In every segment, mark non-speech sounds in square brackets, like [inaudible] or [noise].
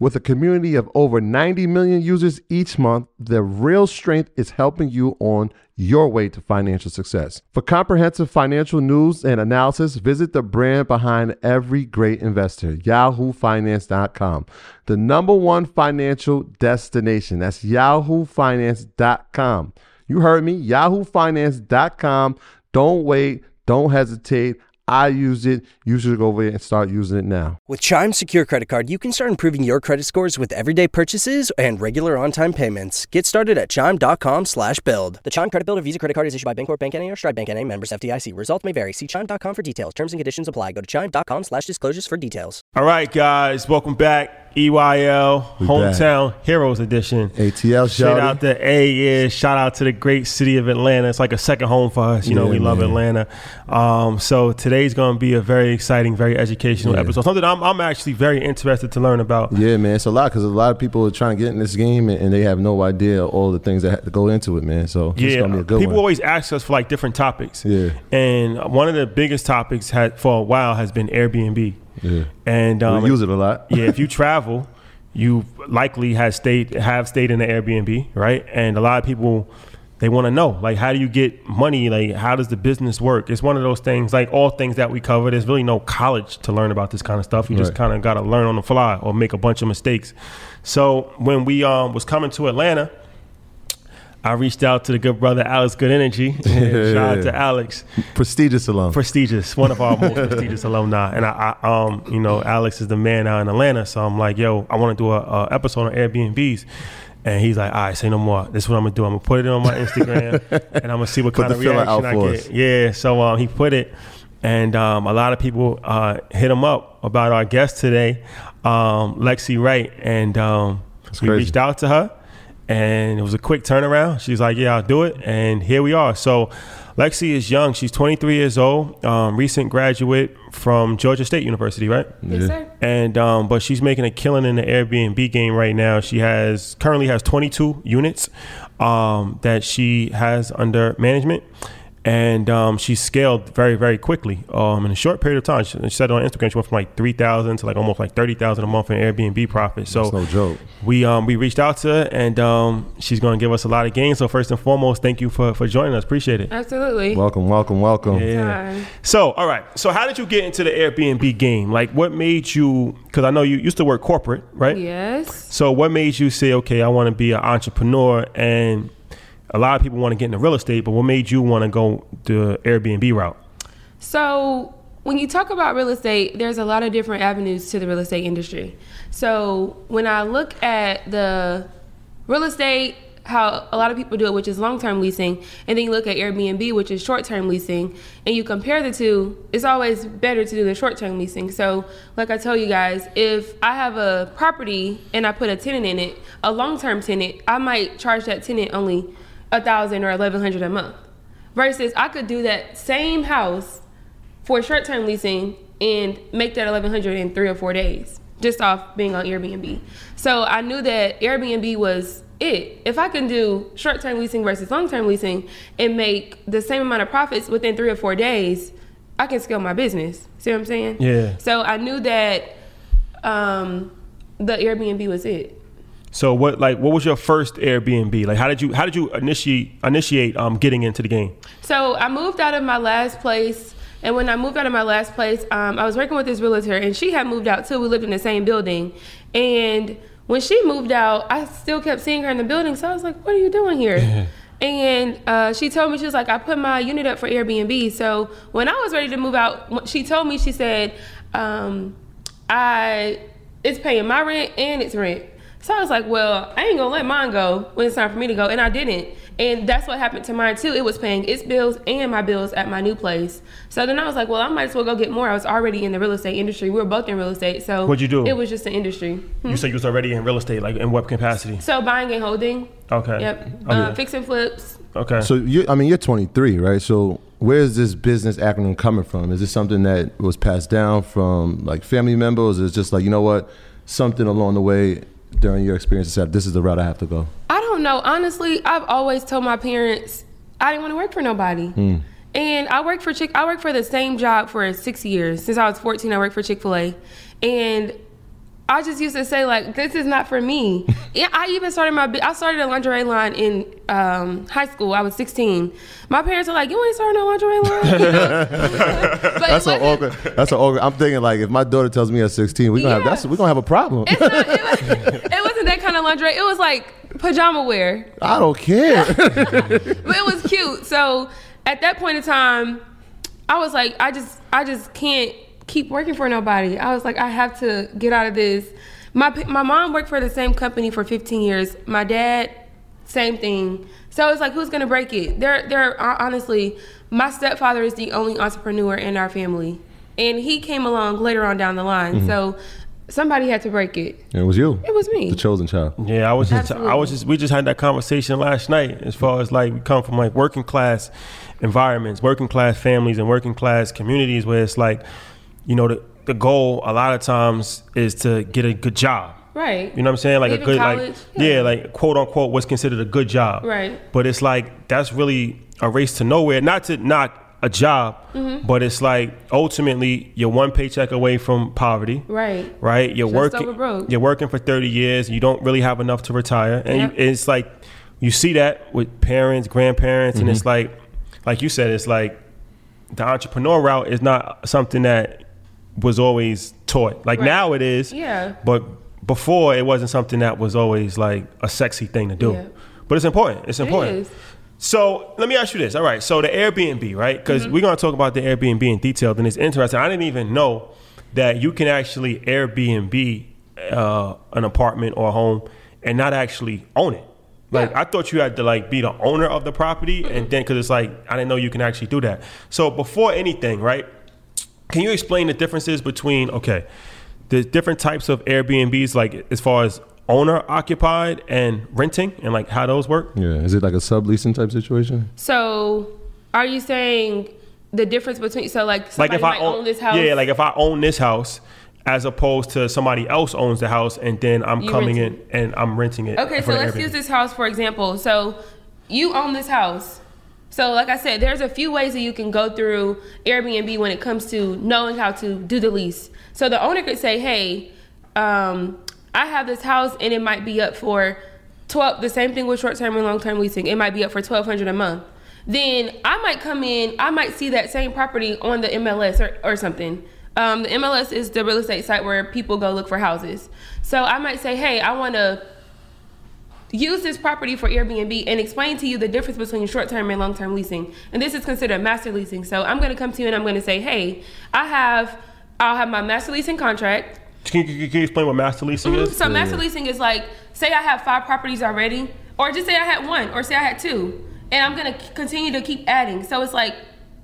With a community of over 90 million users each month, the real strength is helping you on your way to financial success. For comprehensive financial news and analysis, visit the brand behind every great investor, yahoofinance.com. The number one financial destination. That's yahoofinance.com. You heard me, yahoofinance.com. Don't wait, don't hesitate. I use it. You should go over there and start using it now. With Chime Secure Credit Card, you can start improving your credit scores with everyday purchases and regular on-time payments. Get started at chime.com slash build. The Chime Credit Builder Visa Credit Card is issued by Bancorp Bank N.A. or Stride Bank N.A. members FDIC. Results may vary. See chime.com for details. Terms and conditions apply. Go to chime.com slash disclosures for details. All right, guys. Welcome back. EYL We Hometown Heroes Edition. ATL Shout shout out to A yeah, shout out to the great city of Atlanta. It's like a second home for us. You know, Yeah, we love man. Atlanta. Um, so today's gonna be a very exciting, very educational Yeah. episode. Something I'm, I'm actually very interested to learn about. Yeah, man, it's a lot because a lot of people are trying to get in this game and, and they have no idea all the things that have to go into it, man. So it's Yeah, gonna be a good people one. always ask us for like different topics. Yeah. and one of the biggest topics had for a while has been Airbnb. Yeah. And um, we use it a lot. yeah, if you travel, you likely has stayed have stayed in the Airbnb, right? And a lot of people they want to know like how do you get money? Like how does the business work? It's one of those things like all things that we cover. There's really no college to learn about this kind of stuff. You just kind of got to learn on the fly or make a bunch of mistakes. So when we um was coming to Atlanta. I reached out to the good brother Alex Good Energy. [laughs] Shout out to Alex Prestigious alum. prestigious, one of our [laughs] most prestigious alumni. And I, I, um, you know, Alex is the man out in Atlanta, so I'm like, yo, I want to do a, a episode on Airbnbs. And he's like, all right, say no more. This is what I'm gonna do. I'm gonna put it on my Instagram, [laughs] and I'm gonna see what kind of reaction out I get. us. Yeah. So um, he put it, and um, a lot of people uh, hit him up about our guest today, um, Lexi Wright, and um, we reached out to her and it was a quick turnaround. She's like, "Yeah, I'll do it," and here we are. So, Lexi is young. She's 23 years old, um, recent graduate from Georgia State University, right? Yes, sir. And um, but she's making a killing in the Airbnb game right now. She has currently has 22 units um, that she has under management. And um, she scaled very, very quickly um, in a short period of time. She, she said on Instagram she went from like three thousand to like almost like thirty thousand a month in Airbnb profit. So That's no joke. we um we reached out to her and um she's gonna give us a lot of gains. So first and foremost, thank you for for joining us. Appreciate it. Absolutely. Welcome, welcome, welcome. Yeah. Time. So all right. So how did you get into the Airbnb game? Like what made you? Because I know you used to work corporate, right? Yes. So what made you say, okay, I want to be an entrepreneur? And a lot of people want to get into real estate, but what made you want to go the Airbnb route? So when you talk about real estate, there's a lot of different avenues to the real estate industry. So when I look at the real estate, how a lot of people do it, which is long-term leasing, and then you look at Airbnb, which is short-term leasing, and you compare the two, it's always better to do the short-term leasing. So, like I tell you guys, if I have a property and I put a tenant in it, a long-term tenant, I might charge that tenant only a thousand or eleven hundred a month. Versus I could do that same house for short-term leasing and make that 1100 in three or four days just off being on airbnb so i knew that airbnb was it if i can do short-term leasing versus long-term leasing and make the same amount of profits within three or four days i can scale my business see what i'm saying Yeah. so i knew that um, the Airbnb was it. So what like what was your first Airbnb? Like how did you how did you initiate initiate um getting into the game? So I moved out of my last place, and when I moved out of my last place, um, I was working with this realtor, and she had moved out too. We lived in the same building, and when she moved out, I still kept seeing her in the building. So I was like, "What are you doing here?" and uh, she told me she was like, "I put my unit up for Airbnb." So when I was ready to move out, she told me she said, um, "I it's paying my rent and it's rent." So I was like, well, I ain't gonna let mine go when it's time for me to go, and I didn't. And that's what happened to mine too. It was paying its bills and my bills at my new place. So then I was like, well, I might as well go get more. I was already in the real estate industry. We were both in real estate, so What'd you do? It was just an industry. You said you was already in real estate, like in what capacity? So buying and holding. Okay. Yep. Okay. Uh, fix and flips. Okay. So you, I mean, you're 23, right? So where is this business acronym coming from? Is this something that was passed down from like family members? Is it just like you know what, something along the way during your experience said this is the route I have to go? I don't know. Honestly, I've always told my parents I didn't want to work for nobody. Hmm. And I worked for Chick. I worked for the same job for six years since I was 14. I worked for Chick Fil A, and I just used to say like, "This is not for me." [laughs] yeah, I even started my. I started a lingerie line in um, high school. I was 16. My parents were like, "You ain't starting a lingerie line." [laughs] [laughs] You know? That's an awkward. That's an awkward. I'm thinking like if my daughter tells me at 16, we gonna have that's we gonna have a problem. Not, it, was, it wasn't that kind of lingerie. It was like pajama wear. I don't care. but it was cute. So at that point in time, I was like, I just, I just can't keep working for nobody. I was like, I have to get out of this. My my mom worked for the same company for 15 years. My dad, same thing. So it's like, who's gonna break it? There, there. Honestly, my stepfather is the only entrepreneur in our family, and he came along later on down the line. Mm-hmm. So somebody had to break it. it was you, It was me. the chosen child. Yeah, I was just, I was just, we just had that conversation last night as far as like we come from like working class environments, working class families, and working class communities where it's like, you know, the, the goal a lot of times is to get a good job. Right. You know what I'm saying? Like a good, college, like yeah. yeah. like quote unquote, what's considered a good job. Right. But it's like that's really a race to nowhere. Not to knock a job, Mm-hmm. but it's like ultimately you're one paycheck away from poverty. Right. Right. You're Just working. broke. You're working for 30 years. You don't really have enough to retire, and Yep. you, it's like you see that with parents, grandparents, and it's like, like you said, it's like the entrepreneur route is not something that was always taught. Like Right. now it is. Yeah. But before it wasn't something that was always like a sexy thing to do. Yeah. But it's important. It's important. So let me ask you this. All right. So the Airbnb, right? Because Mm-hmm. we're gonna talk about the Airbnb in detail. And it's interesting. I didn't even know that you can actually Airbnb uh, an apartment or a home and not actually own it. Like Yeah. I thought you had to like be the owner of the property, and then because it's like I didn't know you can actually do that. So before anything, right? Can you explain the differences between okay, the different types of Airbnbs, like as far as owner occupied and renting, and like how those work? Yeah, is it like a subleasing type situation? So, are you saying the difference between so like like somebody if I own, own this house? yeah, like if I own this house, as opposed to somebody else owns the house, and then I'm You coming renting. in and I'm renting it. Okay, so let's Airbnb. use this house for example. So, you own this house. So, like I said, there's a few ways that you can go through Airbnb when it comes to knowing how to do the lease. So, the owner could say, "Hey, um, I have this house, and it might be up for twelve. The same thing with short-term and long-term leasing. It might be up for twelve hundred a month. Then I might come in. I might see that same property on the MLS or, or something. Um, the MLS is the real estate site where people go look for houses. So I might say, "Hey, I want to." Use this property for Airbnb and explain to you the difference between short-term and long-term leasing. And this is considered master leasing. So I'm going to come to you and I'm going to say, "Hey, I have I'll have my master leasing contract. Can, can, can you explain what master leasing is? So master leasing is like say I have 5 properties already or just say I had one or say I had two and I'm going to continue to keep adding. So it's like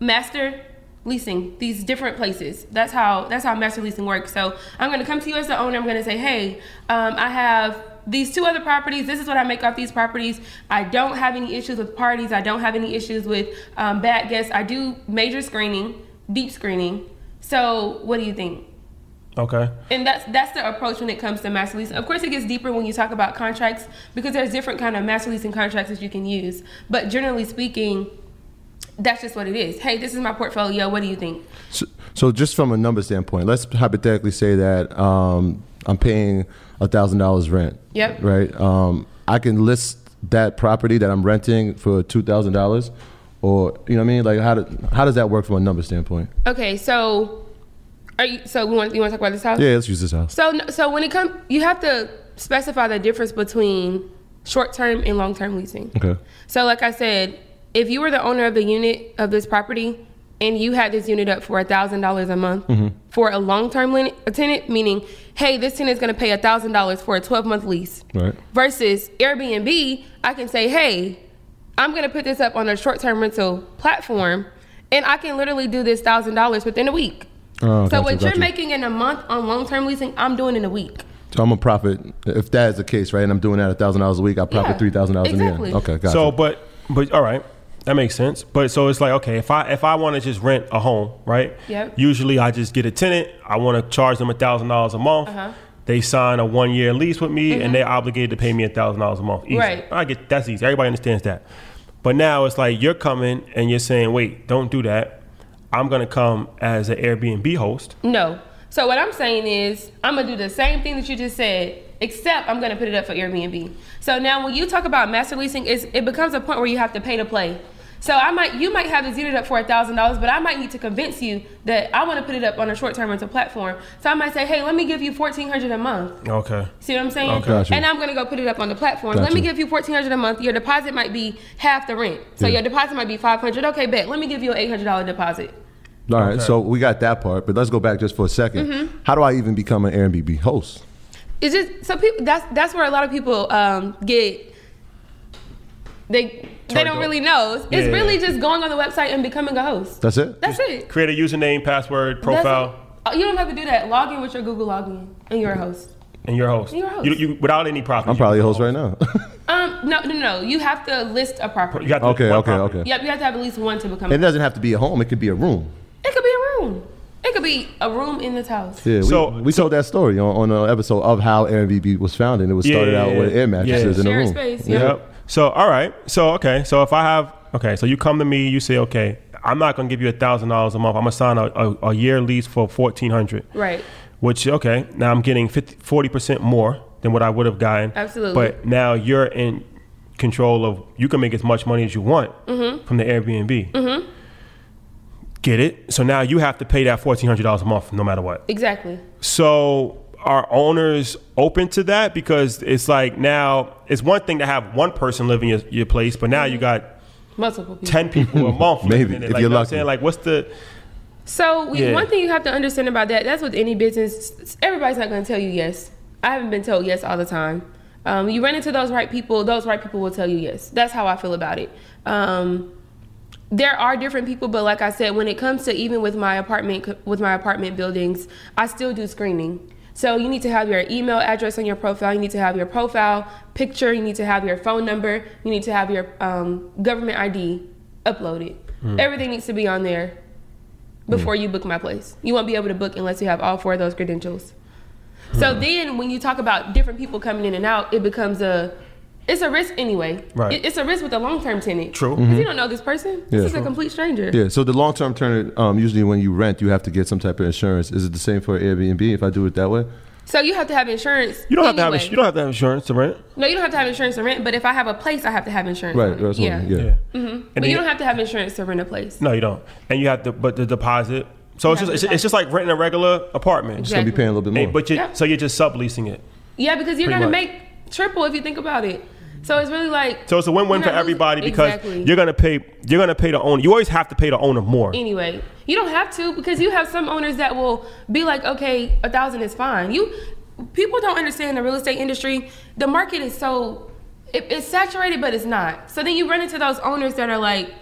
master leasing these different places. That's how that's how master leasing works. So I'm going to come to you as the owner. I'm going to say, hey, um, I have these two other properties. This is what I make off these properties. I don't have any issues with parties. I don't have any issues with um, bad guests. I do major screening, deep screening. So what do you think? Okay. And that's that's the approach when it comes to master leasing. Of course, it gets deeper when you talk about contracts because there's different kind of master leasing contracts that you can use. But generally speaking, that's just what it is. Hey, this is my portfolio. What do you think? So, so just from a number standpoint, let's hypothetically say that um, I'm paying a thousand dollars rent. Yep. Right. Um, I can list that property that I'm renting for two thousand dollars, or you know what I mean? Like how do, how does that work from a number standpoint? Okay, so are you? So we want you want to talk about this house? Yeah, let's use this house. So so when it comes, you have to specify the difference between short term and long term leasing. Okay. So like I said, if you were the owner of the unit of this property and you had this unit up for a thousand dollars a month for a long term tenant, meaning, hey, this tenant is going to pay a thousand dollars for a twelve month lease. Right. Versus Airbnb, I can say, hey, I'm going to put this up on a short term rental platform, and I can literally do this thousand dollars within a week. Oh, so gotcha, what you're gotcha. making in a month on long term leasing, I'm doing in a week. So I'm a profit if that is the case, right? And I'm doing that a thousand dollars a week. I profit Yeah, three thousand dollars in the exactly. end. Okay, gotcha. So, but but all right, that makes sense. But so it's like okay, if I if I want to just rent a home, right? Yep. Usually I just get a tenant. I want to charge them a thousand dollars a month. Uh-huh. They sign a one year lease with me, and they're obligated to pay me a thousand dollars a month. Easy. Right. I get that's easy. Everybody understands that. But now it's like you're coming and you're saying, wait, don't do that. I'm gonna come as an Airbnb host. No. So what I'm saying is I'm gonna do the same thing that you just said, except I'm gonna put it up for Airbnb. So now when you talk about master leasing, it's, it becomes a point where you have to pay to play. So I might you might have this unit up for a thousand dollars, but I might need to convince you that I want to put it up on a short term rental platform. So I might say, hey, let me give you fourteen hundred a month. Okay. See what I'm saying? Okay. Gotcha. And I'm gonna go put it up on the platform. Let me give you fourteen hundred a month. Your deposit might be half the rent. So Yeah. your deposit might be five hundred. Okay, bet. Let me give you an eight hundred dollar deposit. All right, Okay. so we got that part, but let's go back just for a 2nd Mm-hmm. How do I even become an Airbnb host? It's just so people. That's that's where a lot of people um, get. They they don't off. really know. It's Yeah. really just going on the website and becoming a host. That's it. That's it. Create a username, password, profile. Uh, You don't have to do that. Log in with your Google login and you're a host. and you're a host. You're a host. You, you, without any profit. I'm probably a host right now. [laughs] Um, no, no, no. You have to list a property. You got to okay, okay, property. okay. Yep, you have to have at least one to become. It a doesn't have to be a home. It could be a room. It could be a room. It could be a room in this house. Yeah, we, So- we told that story on, on an episode of how Airbnb was founded. It was started Yeah, out with air mattresses Yeah. in a Shared room. space, Yeah. yeah. Yep. So all right. So okay. So if I have okay, so you come to me, you say okay, I'm not gonna give you a thousand dollars a month. I'm gonna sign a, a, a year lease for fourteen hundred. Right. Which okay, now I'm getting 40 percent more than what I would have gotten. Absolutely. But now you're in control of. You can make as much money as you want Mm-hmm. from the Airbnb. Mm-hmm. Get it? So now you have to pay that fourteen hundred dollars a month, no matter what. Exactly. So are owners open to that? Because it's like now it's one thing to have one person living your, your place, but now you got Multiple people. ten people a [laughs] month. Maybe, in it. if like, you're you know lucky. saying? Like what's the So we, Yeah. one thing you have to understand about that, that's with any business. Everybody's not going to tell you yes. I haven't been told yes all the time. Um, you run into those right people, those right people will tell you yes. That's how I feel about it. Um, there are different people, but like I said, when it comes to even with my apartment with my apartment buildings, I still do screening. So you need to have your email address on your profile. You need to have your profile picture. You need to have your phone number. You need to have your um, government ID uploaded. Hmm. Everything needs to be on there before hmm. you book my place. You won't be able to book unless you have all four of those credentials. So hmm. then when you talk about different people coming in and out, it becomes a it's a risk anyway. Right. It's a risk with a long term tenant. True. Because you don't know this person. This Yeah. is a complete stranger. Yeah, so the long term tenant, um, usually when you rent, you have to get some type of insurance. Is it the same for Airbnb if I do it that way? So you have to have insurance. you don't have to have you don't have to have insurance to rent. No, you don't have to have insurance to rent. But if I have a place, I have to have insurance. Right, that's what I yeah. mean, yeah. Yeah. But you don't have to have insurance to rent a place. No, you don't. And you have to but the deposit. So it's just it's, it's just like renting a regular apartment. It's gonna be paying a little bit Hey, more. but you Yeah. so you're just subleasing it. Yeah, because you're Pretty gonna much. make triple if you think about it. So it's really like So it's a win-win for everybody because Exactly. you're gonna pay you're gonna pay the owner. You always have to pay the owner more. anyway. You don't have to because you have some owners that will be like, okay, a thousand is fine. You people don't understand the real estate industry. The market is so it, it's saturated, but it's not. So then you run into those owners that are like,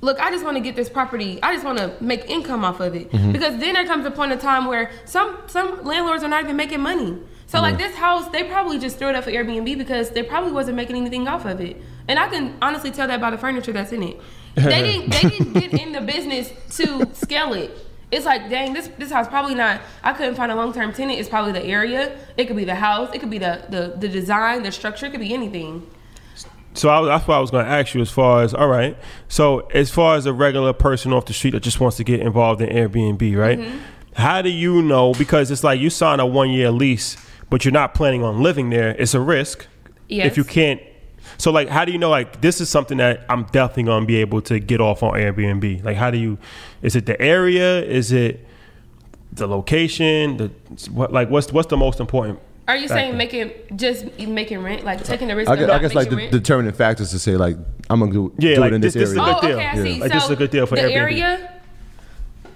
look, I just want to get this property. I just want to make income off of it mm-hmm. because then there comes a point in time where some some landlords are not even making money. So like this house, they probably just threw it up for Airbnb because they probably wasn't making anything off of it. And I can honestly tell that by the furniture that's in it. They didn't they didn't [laughs] get in the business to scale it. It's like, dang, this this house probably not. I couldn't find a long term tenant. It's probably the area. It could be the house. It could be the the, the design, the structure. It could be anything. So I, that's what I was going to ask you as far as all right. So as far as a regular person off the street that just wants to get involved in Airbnb, right? Mm-hmm. How do you know? Because it's like you sign a one year lease. But you're not planning on living there, it's a risk. Yes. If you can't, so like, how do you know like this is something that I'm definitely gonna be able to get off on Airbnb? Like, how do you? Is it the area? Is it the location? The what? Like, what's what's the most important? Are you saying making just making rent, like taking the risk? I guess, not I guess like the rent? determining factors to say like I'm gonna do, Yeah, do like it in this, this- this is area. a Oh, good deal. okay, I Yeah. see. Like, so this is a good deal for the Airbnb. area.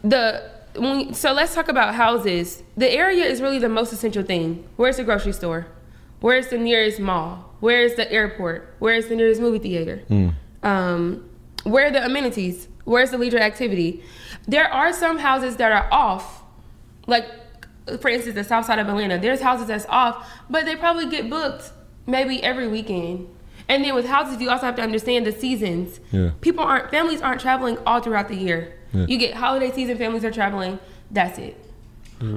The when, so let's talk about houses. The area is really the most essential thing. Where's the grocery store? Where's the nearest mall? Where's the airport? Where's the nearest movie theater? Um, where are the amenities? Where's the leisure activity? There are some houses that are off, like for instance, the south side of Atlanta. There's houses that's off, but they probably get booked maybe every weekend. And then with houses, you also have to understand the seasons. Yeah. People aren't families aren't traveling all throughout the year. Yeah. You get holiday season, families are traveling. That's it.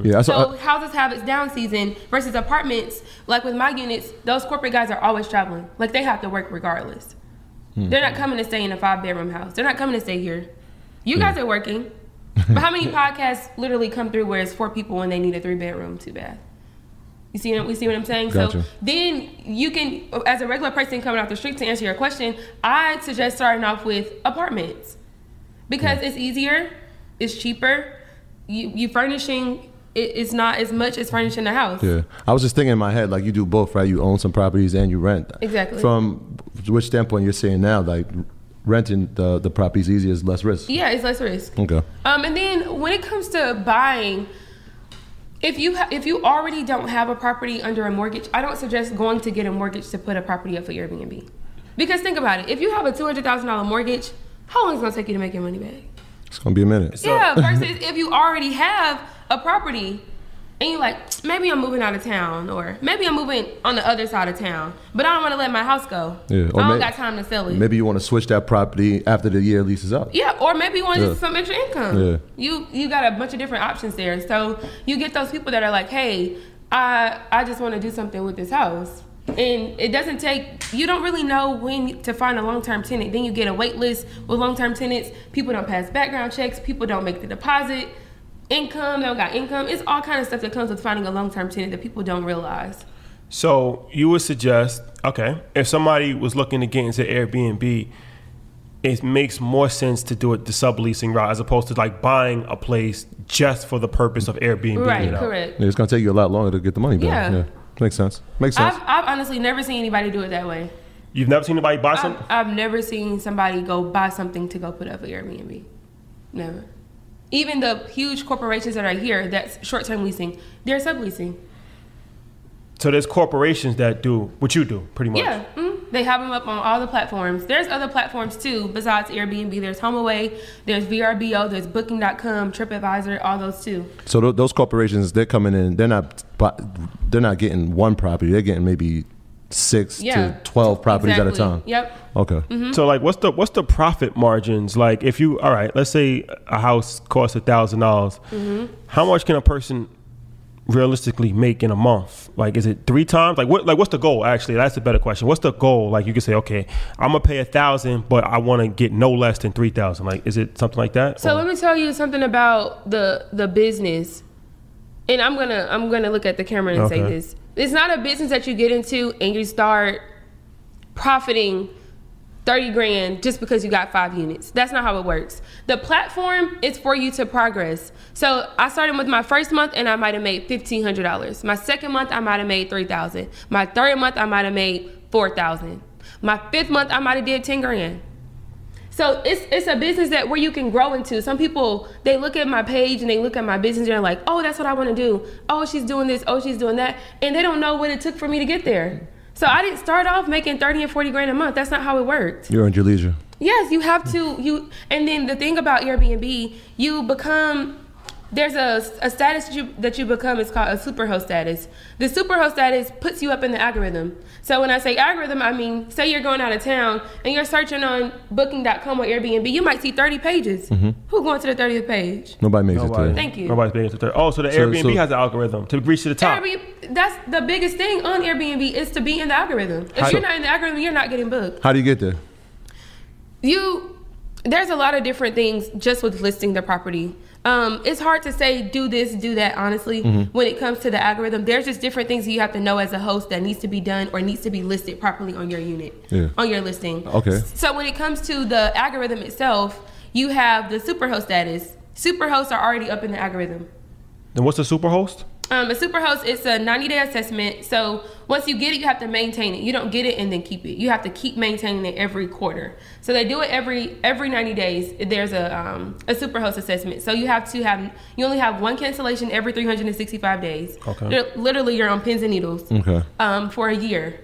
Yeah, So I- houses have its down season versus apartments. Like with my units, those corporate guys are always traveling. Like they have to work regardless. Hmm. They're not coming to stay in a five bedroom house. They're not coming to stay here. You guys are working. [laughs] but how many podcasts literally come through where it's four people and they need a three bedroom, two bath? You see, what- you see what I'm saying? Gotcha. So then you can, as a regular person coming off the street to answer your question, I'd suggest starting off with apartments because it's easier, it's cheaper. You you furnishing it, it's not as much as furnishing the house. Yeah, I was just thinking in my head like you do both, right? You own some properties and you rent. Exactly. From which standpoint you're saying now, like renting the the properties easier is less risk. Yeah, it's less risk. Okay. Um, and then when it comes to buying, if you ha- if you already don't have a property under a mortgage, I don't suggest going to get a mortgage to put a property up for Airbnb. Because think about it, if you have a two hundred thousand dollar mortgage, how long is it gonna take you to make your money back? It's gonna be a minute. So- yeah, versus if you already have a property and you're like, maybe I'm moving out of town or maybe I'm moving on the other side of town, but I don't want to let my house go. Yeah, I don't may- got time to sell it. Maybe you want to switch that property after the year lease is up. Yeah, or maybe you want Yeah. just some extra income. Yeah. You you got a bunch of different options there. So you get those people that are like, hey, I I just want to do something with this house. And it doesn't take you don't really know when to find a long term tenant. Then you get a wait list with long term tenants. People don't pass background checks, people don't make the deposit, income, they don't got income. It's all kind of stuff that comes with finding a long term tenant that people don't realize. So you would suggest, okay, if somebody was looking to get into Airbnb, it makes more sense to do it the subleasing route as opposed to like buying a place just for the purpose of Airbnb. Right, you know? correct. Yeah, it's gonna take you a lot longer to get the money back. Yeah. Yeah. Makes sense. Makes sense. I've, I've honestly never seen anybody do it that way. You've never seen anybody buy I've, something? I've never seen somebody go buy something to go put up for Airbnb. Never. Even the huge corporations that are here, that's short-term leasing, they're subleasing. So there's corporations that do what you do, pretty much. Yeah, mm, they have them up on all the platforms. There's other platforms too besides Airbnb. There's HomeAway, there's VRBO, there's Booking.com, TripAdvisor, all those too. so th- those corporations, they're coming in. They're not. bu- They're not getting one property. They're getting maybe six Yeah. to twelve properties at a time. Yep. Okay. So like, what's the what's the profit margins? Like, if you all right, let's say a house costs a thousand dollars, how much can a person realistically make in a month? Like, is it three times? Like, what like what's the goal? Actually, that's a better question. What's the goal? Like, you could say, okay, I'm gonna pay a thousand, but I want to get no less than three thousand. Like, is it something like that? So Or- let me tell you something about the the business. And I'm gonna I'm gonna look at the camera and say this. It's not a business that you get into and you start profiting 30 grand just because you got five units. That's not how it works. The platform is for you to progress. So I started with my first month and I might have made $1,500. My second month, I might have made 3000 My third month, I might have made 4000 My fifth month, I might have did 10 grand. So it's it's a business that where you can grow into. Some people they look at my page and they look at my business and they're like, oh, that's what I want to do. Oh, she's doing this. Oh, she's doing that, and they don't know what it took for me to get there. So I didn't start off making thirty and forty grand a month. That's not how it worked. You earned your leisure. Yes, you have to you and then the thing about Airbnb, you become there's a, a status that you that you become is called a superhost status. The superhost status puts you up in the algorithm. So when I say algorithm, I mean say you're going out of town and you're searching on booking.com or Airbnb, you might see 30 pages. Mm-hmm. Who going to the 30th page? Nobody makes Nobody. it Thank you. Nobody's paying it to third. Oh, so the So- Airbnb so- has an algorithm to reach to the top. Airbnb, that's the biggest thing on Airbnb is to be in the algorithm. If How- you're not in the algorithm, you're not getting booked. How do you get there? you there's a lot of different things just with listing the property Um, it's hard to say do this, do that. Honestly, Mm-hmm. when it comes to the algorithm, there's just different things you have to know as a host that needs to be done or needs to be listed properly on your unit, Yeah. on your listing. Okay. So when it comes to the algorithm itself, you have the superhost status. Superhosts are already up in the algorithm. Then what's a superhost? Um, a superhost it's a 90 day assessment. So once you get it, you have to maintain it. You don't get it and then keep it. You have to keep maintaining it every quarter. So they do it every every 90 days. There's a um, a superhost assessment. So you have to have you only have one cancellation every 365 days. Okay. You're- literally, you're on pins and needles. Okay. Um, for a year,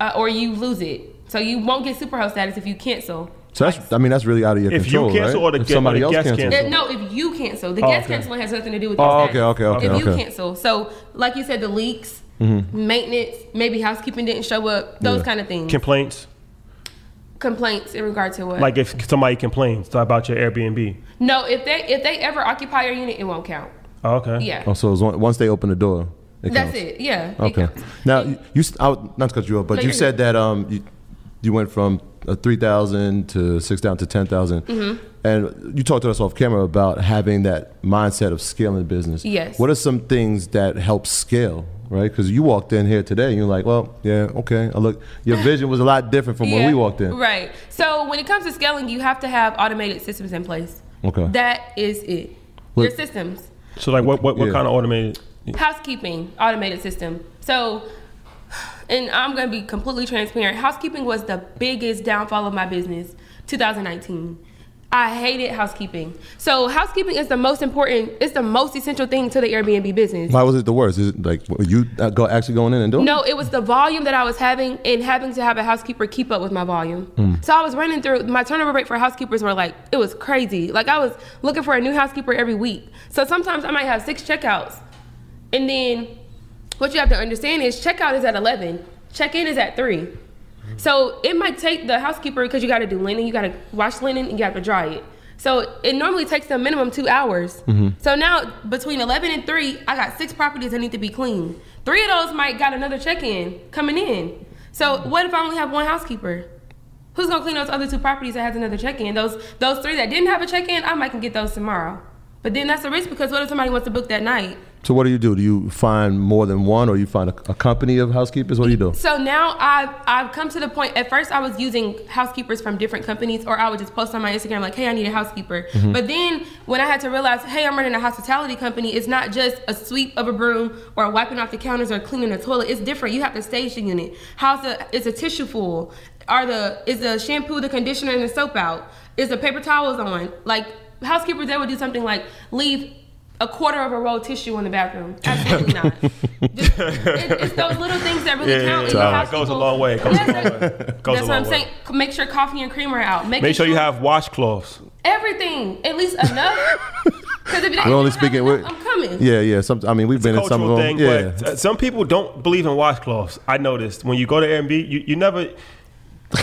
uh, or you lose it. So you won't get superhost status if you cancel. So that's I mean that's really out of your If you control, cancel right? or the if guest- somebody or the else guest cancels. cancels. No, if you cancel, the Oh, guest okay. canceling has nothing to do with Oh, okay, okay, okay, If you cancel, so like you said, the leaks, Mm-hmm. maintenance, maybe housekeeping didn't show up, those Yeah. kind of things. Complaints? Complaints in regard to what? Like if somebody complains about your Airbnb. no, if they if they ever occupy your unit, it won't count. Oh, okay. Yeah, Oh, so it's one- once they open the door, it that's counts. it. Yeah. Okay. counts. Now you, you s- I, would- not to cut you off, but No, you you're said that um you, you went from uh, three thousand to six down to 10,000. Mm-hmm. and you talked to us off camera about having that mindset of scaling business. Yes. What are some things that help scale? Right, because you walked in here today, and you're like, "Well, yeah, okay." I look, your [laughs] vision was a lot different from when we walked in. Right. So when it comes to scaling, you have to have automated systems in place. Okay. That is it. What- Your systems. So like what what, what Yeah. kind of automated? housekeeping automated system so and i'm going to be completely transparent housekeeping was the biggest downfall of my business 2019 i hated housekeeping so housekeeping is the most important it's the most essential thing to the airbnb business Why was it the worst? Is it like were you uh, go actually going in and doing? no, it was the volume that I was having and having to have a housekeeper keep up with my volume. Mm. So I was running through my turnover rate for housekeepers were like it was crazy. Like I was looking for a new housekeeper every week. So sometimes I might have six checkouts, and then what you have to understand is checkout is at eleven, check in is at three. So it might take the housekeeper because you got to do linen, you got to wash linen, and you have to dry it. So it normally takes a minimum two hours. Mm-hmm. So now between eleven and three, I got six properties that need to be cleaned. Three of those might got another check-in coming in. So what if I only have one housekeeper? Who's gonna clean those other two properties that has another check-in? Those those three that didn't have a check-in, I might can get those tomorrow. But then that's a risk because what if somebody wants to book that night? So what do you do? Do you find more than one, or you find a, a company of housekeepers? What do you do? So now I've I've come to the point. At first, I was using housekeepers from different companies, or I would just post on my Instagram like, "Hey, I need a housekeeper." Mm-hmm. But then when I had to realize, "Hey, I'm running a hospitality company," it's not just a sweep of a broom or wiping off the counters or cleaning the toilet. It's different. You have to stage the unit. How's the is the tissue full? Are the is the shampoo, the conditioner, and the soap out? Is the paper towels on? Like housekeepers, they would do something like leave a quarter of a roll of tissue in the bathroom. [laughs] Absolutely not. Just, it, it's those little things that really Yeah, count. yeah, yeah. It have goes a long way. It goes a long way. It goes That's a what I'm long saying. Make sure coffee and cream are out. Making Make sure you have washcloths. everything, at least enough. [laughs] Because if you We're don't only speaking. enough, we're- I'm coming. Yeah, yeah. Some. I mean, we've been in some of cultural them. thing, yeah. but uh, some people don't believe in washcloths. I noticed when you go to Airbnb, you, you never.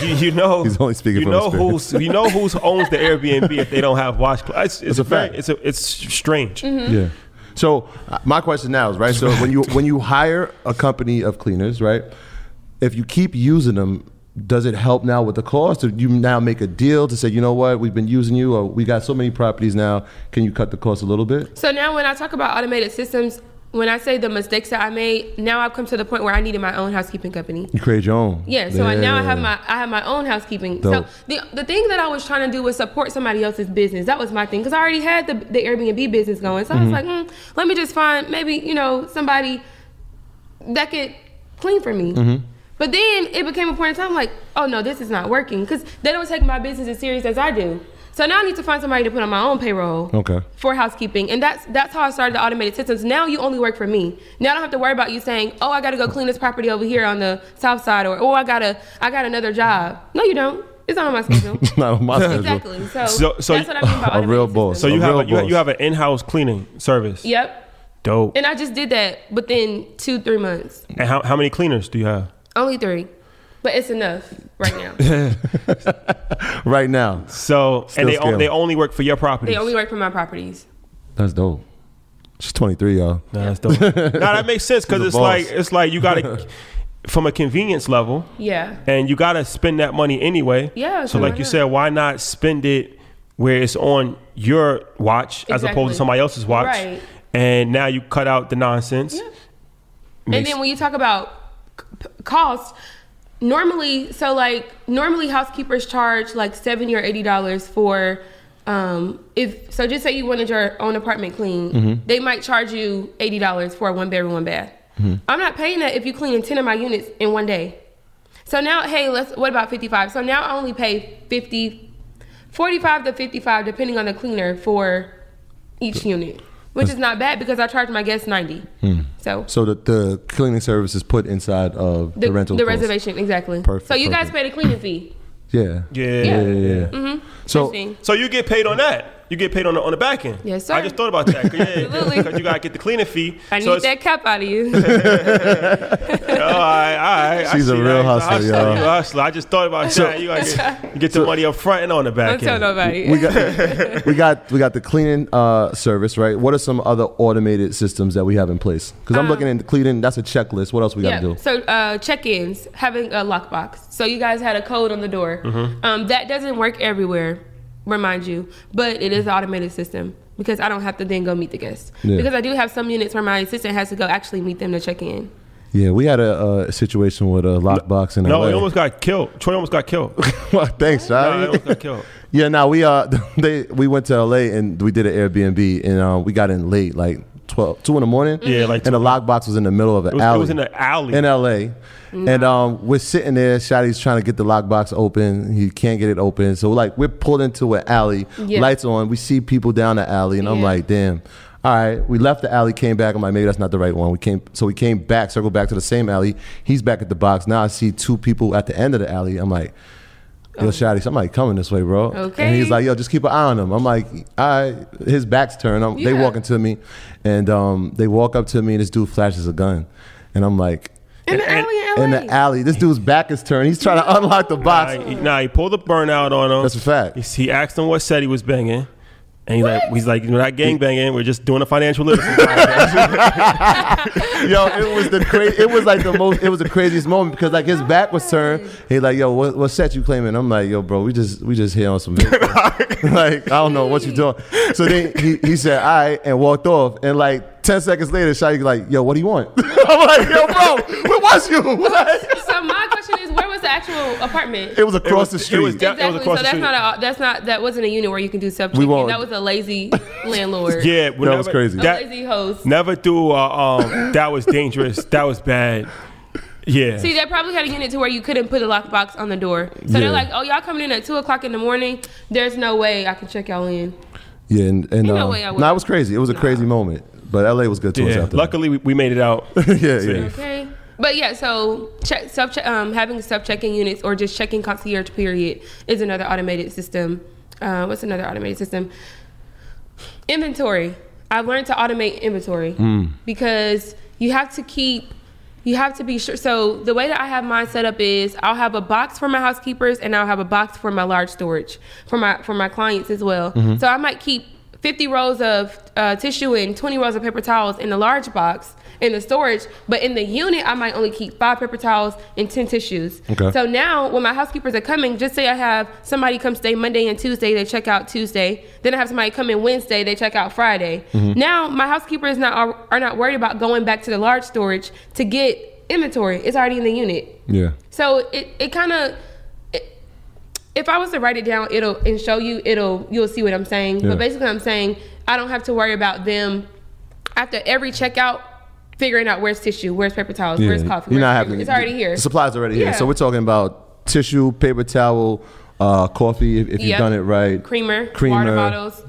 You, you know, [laughs] He's only speaking you from know experience. who's you know who's owns the Airbnb if they don't have washcloths. It's, it's a a very, fact. it's a, it's strange. Mm-hmm. Yeah. So uh, my question now is right. So when you when you hire a company of cleaners, right? If you keep using them, does it help now with the cost? Or you now make a deal to say, you know what, we've been using you, or we got so many properties now. Can you cut the cost a little bit? So now when I talk about automated systems, when I say the mistakes that I made, now I've come to the point where I needed my own housekeeping company. You create your own. Yeah, so I, now I have my I have my own housekeeping. Dope. So the the thing that I was trying to do was support somebody else's business. That was my thing because I already had the the Airbnb business going. So I was like, mm, let me just find maybe you know somebody that could clean for me. But then it became a point in time like, oh no, this is not working because they don't take my business as serious as I do. So now I need to find somebody to put on my own payroll Okay. for housekeeping, and that's that's how I started the automated systems. Now you only work for me. Now I don't have to worry about you saying, "Oh, I got to go clean this property over here on the south side," or "Oh, I gotta I got another job." No, you don't. It's not on my schedule. [laughs] Not on my schedule. exactly. So, So- so that's what I mean by A real boss. So you A have a, you, have, you have an in-house cleaning service. Yep. Dope. And I just did that within two three months. And how, how many cleaners do you have? Only three, but it's enough right now. [laughs] Right now, So Still and they scale. on, they only work for your properties. they only work for my properties. that's dope. She's 23, y'all. Nah, that's dope. [laughs] nah, that makes sense because He's a it's like it's like you got to [laughs] from a convenience level. Yeah. and you got to spend that money anyway. Yeah, So, so like you not? said, why not spend it where it's on your watch as opposed to somebody else's watch, Right. and now you cut out the nonsense. Yeah. Makes- and then when you talk about cost, normally, so like normally housekeepers charge like seventy or eighty dollars for. Um, if so, just say you wanted your own apartment clean, Mm-hmm. they might charge you eighty dollars for a one bedroom, one bath. Mm-hmm. I'm not paying that if you clean ten of my units in one day. So now, hey, let's. What about fifty five? So now I only pay 50, 45 to fifty five, depending on the cleaner for each unit, which is not bad because I charge my guests ninety. Hmm. So So the, the cleaning service is put inside of the, the, rental the cost. reservation exactly. Perfect, So you guys perfect. pay the cleaning fee. Yeah. Yeah. Yeah. Yeah. yeah. Mm-hmm. So So you get paid on that. You get paid on the on the back end. Yes, sir. I just thought about that. 'cause, Yeah, [laughs] Absolutely. because you gotta get the cleaning fee. I so need that cap out of you. all right, all right. She's a real that. hustler, You're y'all. you a hustler. I just thought about that. You gotta get, [laughs] you get the money up front and on the back Don't tell end. nobody. we got we got we got the cleaning uh, service, right? What are some other automated systems that we have in place? Because I'm looking into cleaning. That's a checklist. What else we got Um, yeah. to do? So uh, check-ins, having a lockbox. So you guys had a code on the door. Mm-hmm. Um, that doesn't work everywhere, remind you, but it is an automated system because I don't have to then go meet the guests. Yeah. Because I do have some units where my assistant has to go actually meet them to check in. Yeah, we had a, a situation with a lockbox in No, LA. he almost got killed. Troy almost got killed. [laughs] Well, Thanks, No, he Shadi. almost got killed. [laughs] Yeah, now we uh [laughs] they we went to LA and we did an Airbnb and uh, we got in late, like 12, 2 in the morning. Yeah, like and the lockbox was in the middle of an It was, alley. it was in the alley. in LA. And um, we're sitting there. Shadi's trying to get the lockbox open. He can't get it open. So like we're pulled into an alley, Yeah. lights on. We see people down the alley, and I'm like, damn. All right, we left the alley, came back. I'm like, maybe that's not the right one. We came, so we came back, circled back to the same alley. He's back at the box. Now I see two people at the end of the alley. I'm like, yo, Shadi, somebody coming this way, bro. Okay. And he's like, yo, just keep an eye on him. I'm like, all right. His back's turned. I'm, They walking to me, and um, they walk up to me, and this dude flashes a gun, and I'm like, In the alley in LA. in the alley. This dude's back is turned. He's trying to unlock the box. Nah, he, nah, he pulled the burnout on him. That's a fact. He, he asked him what set he was banging. And he's like, he's like, we're not gang banging. We're just doing a financial literacy. podcast." [laughs] Yo, it was the cra- It was like the most. It was the craziest moment because like his back was turned. He like, yo, what, what set you claiming? I'm like, yo, bro, we just we just here on some. [laughs] like I don't know what you doing. So then he he said, all right, and walked off. And like ten seconds later, Shadi like, yo, what do you want? [laughs] I'm like, yo, bro, where was you? [laughs] Like, so my question is, where was the actual apartment? it was across was- the it street. was down- Exactly. across so the that's street. not a that's not that wasn't a unit where you can do self We won't- That was a lazy [laughs] landlord. yeah, That was crazy. A That, lazy host. never do. Uh, um, that was dangerous. That was bad. Yeah. See, they probably had a unit to where you couldn't put a lockbox on the door. So Yeah. they're like, "Oh, y'all coming in at two o'clock in the morning? There's no way I can check y'all in." yeah, and, and Ain't no um, way I would. no, it was crazy. It was a crazy moment. But LA was good to us yeah. after. Luckily, we, we made it out. that. [laughs] yeah, yeah. Okay. But yeah, so check, self um, having self checking units or just checking concierge period is another automated system. Uh, what's another automated system? Inventory. I've learned to automate inventory because you have to keep. You have to be sure. So the way that I have mine set up is I'll have a box for my housekeepers and I'll have a box for my large storage for my for my clients as well. So I might keep 50 rolls of uh, tissue and 20 rolls of paper towels in the large box in the storage, but in the unit, I might only keep five paper towels and 10 tissues. Okay. So now, when my housekeepers are coming, just say I have somebody come stay Monday and Tuesday, they check out Tuesday. Then I have somebody come in Wednesday, they check out Friday. Now, my housekeepers not are, are not worried about going back to the large storage to get inventory. It's already in the unit. Yeah. So it, it kind of if I was to write it down, it'll and show you, it'll you'll see what I'm saying. Yeah. But basically, I'm saying I don't have to worry about them after every checkout figuring out where's tissue, where's paper towels, where's coffee. You're where's not creamer. having It's already here. The supply's already here. Yeah. So we're talking about tissue, paper towel, uh, coffee if, if you've done it right. creamer, Creamer. water bottles,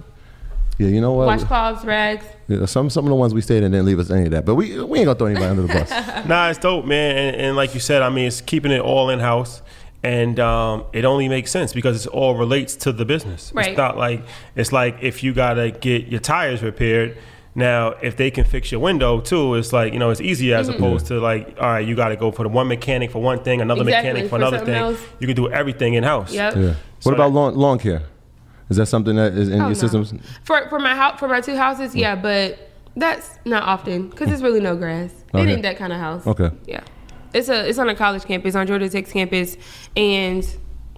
Yeah, you know what? washcloths, rags. Yeah, some some of the ones we stayed in didn't leave us any of that, but we we ain't gonna throw anybody under the bus. [laughs] Nah, it's dope, man. And, and like you said, I mean, it's keeping it all in house. And um, it only makes sense because it all relates to the business. Right. It's not like it's like if you gotta get your tires repaired. Now, if they can fix your window too, it's like you know it's easier Mm-hmm. as opposed to like all right, you got to go for the one mechanic for one thing, another Exactly, mechanic for for another thing. else. You can do everything in house. Yep. Yeah. So what about that- lawn lawn care? Is that something that is in Oh, your no. systems? For for my house, for my two houses, yeah, but that's not often because there's really no grass. It ain't that kind of house. Okay. Yeah, it's a it's on a college campus on Georgia Tech's campus, and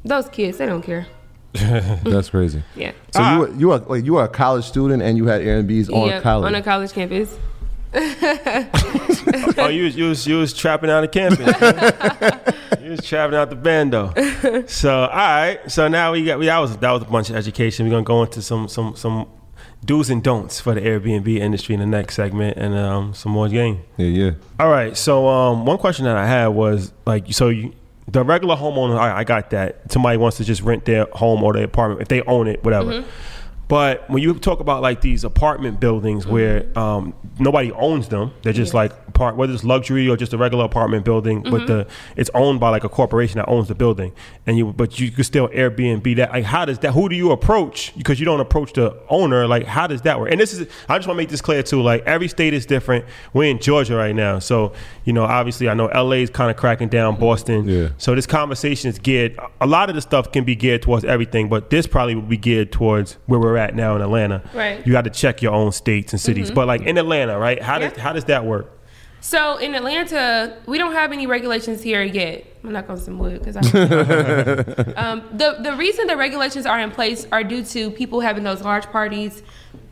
those kids they don't care. [laughs] That's crazy. Yeah. So you were, you were wait, you were a college student and you had Airbnbs on Yep, college. on a college campus. [laughs] oh, you was you was you was trapping out the campus. you was trapping out the bando. [laughs] So all right. So now we got we that was that was a bunch of education. We're gonna go into some some some do's and don'ts for the Airbnb industry in the next segment and um, some more game. yeah, yeah. All right. So um, one question that I had was like, so you, the regular homeowner, I, I got that. Somebody wants to just rent their home or their apartment if they own it, whatever. But when you talk about like these apartment buildings where um, nobody owns them, they're just like part whether it's luxury or just a regular apartment building, but the it's owned by like a corporation that owns the building, and you but you could still Airbnb that. Like how does that? Who do you approach? Because you don't approach the owner. Like how does that work? And this is I just want to make this clear too. Like every state is different. We're in Georgia right now, so you know obviously I know LA is kind of cracking down, Boston. Yeah. So this conversation is geared. A lot of the stuff can be geared towards everything, but this probably would be geared towards where we're at now in Atlanta. Right. You got to check your own states and cities, but like in Atlanta, right? How does how does that work? So in Atlanta, we don't have any regulations here yet. I'm not going to some wood because I. [laughs] um, the the reason the regulations are in place are due to people having those large parties.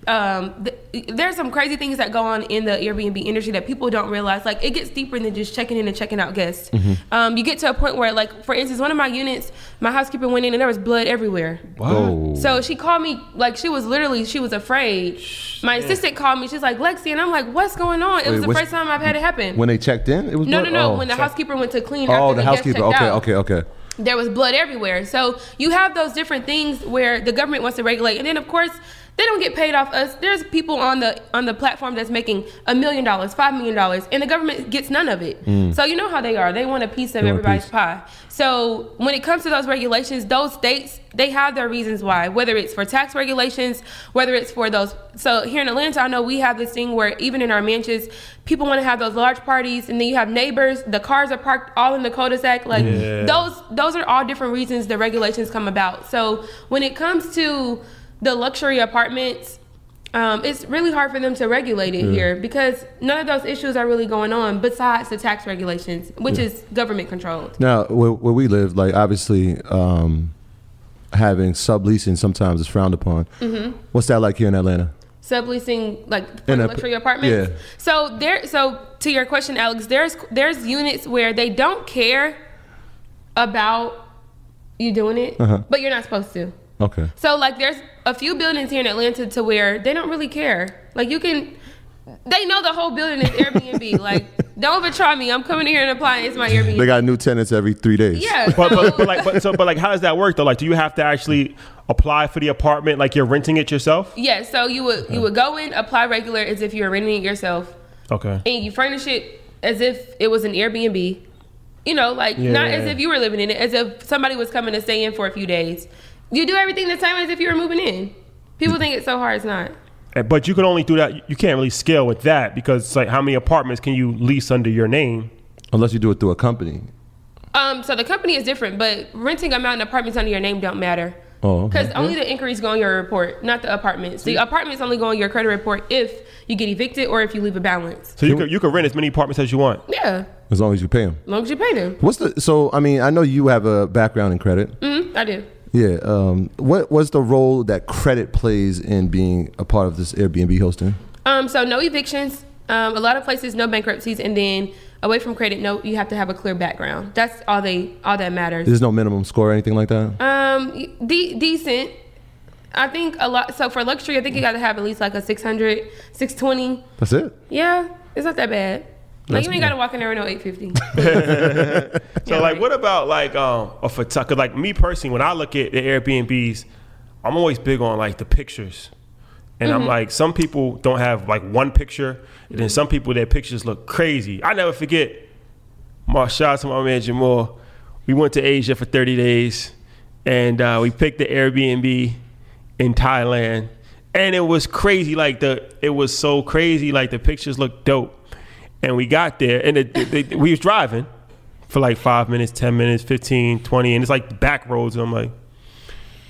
Um, th- there's some crazy things that go on in the Airbnb industry that people don't realize. Like it gets deeper than just checking in and checking out guests. Um, you get to a point where, like, for instance, one of my units, my housekeeper went in and there was blood everywhere. Oh. So she called me like she was literally she was afraid. My assistant called me. She's like Lexi, and I'm like, what's going on? It was the first time I've had it happen. when they checked in, it was no, no, blood? no. Oh. When the housekeeper went to clean. oh, after the guest housekeeper. Okay, out, okay, okay. There was blood everywhere. So you have those different things where the government wants to regulate, and then of course they don't get paid off us. There's people on the on the platform that's making a million dollars, five million dollars, and the government gets none of it. So you know how they are. They want a piece of Mm. They everybody's piece. pie. So when it comes to those regulations, those states they have their reasons why. Whether it's for tax regulations, whether it's for those. So here in Atlanta, I know we have this thing where even in our mansions, people want to have those large parties, and then you have neighbors. The cars are parked all in the cul-de-sac. Like Yeah. those, those are all different reasons the regulations come about. So when it comes to the luxury apartments. Um, it's really hard for them to regulate it here because none of those issues are really going on besides the tax regulations, which is government controlled. Now, where, where we live, like obviously, um, having subleasing sometimes is frowned upon. Mm-hmm. What's that like here in Atlanta? subleasing like In a- luxury apartments. yeah. So there so to your question Alex, there's there's units where they don't care about you doing it, Uh-huh. but you're not supposed to. Okay. So like there's a few buildings here in Atlanta to where they don't really care. Like you can they know the whole building is Airbnb. [laughs] like don't even try me. I'm coming here and applying it's my Airbnb. They got new tenants every three days. yeah. [laughs] But, so- but, but like but so but like how does that work though? Like do you have to actually apply for the apartment like you're renting it yourself? yeah, so you would you would go in, apply regular as if you were renting it yourself. Okay. and you furnish it as if it was an Airbnb. You know, like not as Yeah. if you were living in it, as if somebody was coming to stay in for a few days. You do everything the same as if you were moving in. People think it's so hard. It's not. But you can only do that. You can't really scale with that because it's like how many apartments can you lease under your name? Unless you do it through a company. Um, so the company is different, but renting a mountain apartments under your name don't matter. Oh, okay. Because only the inquiries go on your report, not the apartments. The apartments only go on your credit report if you get evicted or if you leave a balance. So you could you could rent as many apartments as you want. Yeah, As long as you pay them. as long as you pay them. What's the so? I mean, I know you have a background in credit. Mm, I do. Yeah. Um, what was the role that credit plays in being a part of this Airbnb hosting? Um, so no evictions. Um, a lot of places no bankruptcies, and then away from credit, no, you have to have a clear background. That's all they all that matters. There's no minimum score or anything like that. Um, de- decent. I think a lot. So for luxury, I think you got to have at least like a 600, 620. That's it. Yeah, it's not that bad. Like That's you ain't got to walk in there with no 850. [laughs] [laughs] So like, what about like um a photographer? Like me personally, when I look at the Airbnbs, I'm always big on like the pictures, and Mm-hmm. I'm like, some people don't have like one picture, and then some people their pictures look crazy. I never forget. My shout out to my man Jamal. We went to Asia for 30 days, and uh, we picked the Airbnb in Thailand, and it was crazy. Like the it was so crazy. Like the pictures looked dope, and we got there, and it, it- we was driving for like five minutes, 10 minutes, 15, 20, and it's like back roads. And I'm like,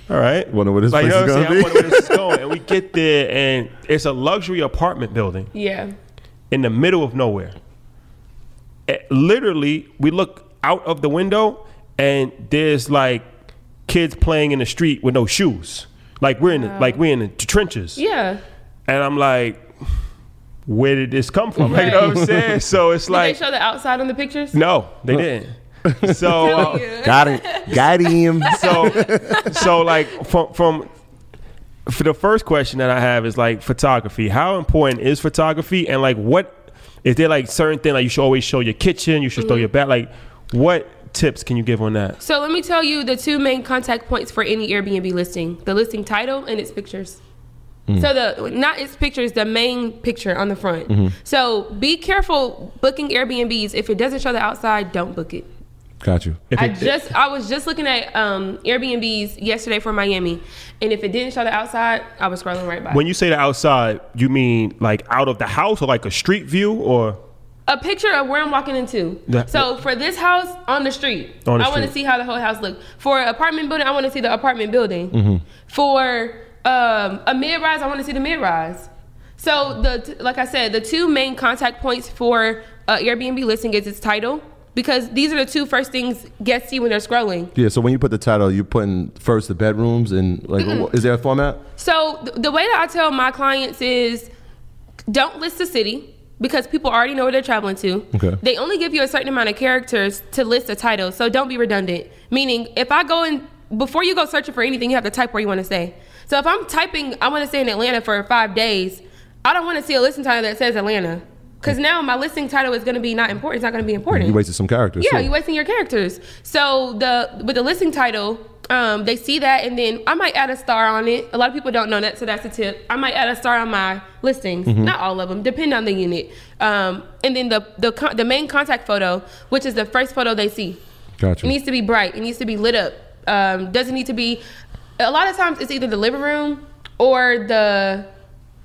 all right. Wonder where this like, place you is know what gonna saying? I be. wonder where this is going. And we get there, and it's a luxury apartment building yeah. in the middle of nowhere. Eh, Literally, we look out of the window, and there's like kids playing in the street with no shoes. Like we're in the, like we're in the trenches. Yeah. And I'm like, where did this come from? Like, [laughs] you know what I'm saying? So it's Did like, they show the outside on the pictures? no, they didn't. [laughs] So, uh. Got it, Got him. [laughs] so, so like from from for the first question that I have is like photography. How important is photography? And like, what is there like certain thing like you should always show your kitchen? You should show your back. Like, what tips can you give on that? So let me tell you the two main contact points for any Airbnb listing: the listing title and its pictures. So the not its pictures, the main picture on the front. So be careful booking Airbnbs. If it doesn't show the outside, don't book it. Got you. If I it- just I was just looking at um, Airbnbs yesterday for Miami, and if it didn't show the outside, I was scrolling right by. when you say the outside, you mean like out of the house or like a street view or a picture of where I'm walking into. That- so for this house on the street, On the I want to see how the whole house looks. For apartment building, I want to see the apartment building. Mm-hmm. For um, a mid rise, I want to see the mid rise. So the t- like I said, the two main contact points for uh, Airbnb listing is its title because these are the two first things guests see when they're scrolling. Yeah, so when you put the title, you put in first the bedrooms and like, is there a format? So th- the way that I tell my clients is don't list the city because people already know where they're traveling to. Okay. They only give you a certain amount of characters to list a title, so don't be redundant. Meaning, if I go in before you go searching for anything, you have to type where you want to stay. So if I'm typing, I want to stay in Atlanta for five days. I don't want to see a listing title that says Atlanta. Because now my listing title is going to be not important. It's not going to be important. You wasted some characters. Yeah, you're wasting your characters. So the with the listing title, um, they see that, and then I might add a star on it. A lot of people don't know that, so that's a tip. I might add a star on my listings, Mm-hmm. not all of them, depending on the unit. Um, and then the the con- the main contact photo, which is the first photo they see, Got it needs to be bright. It needs to be lit up. Um, doesn't need to be. A lot of times, it's either the living room or the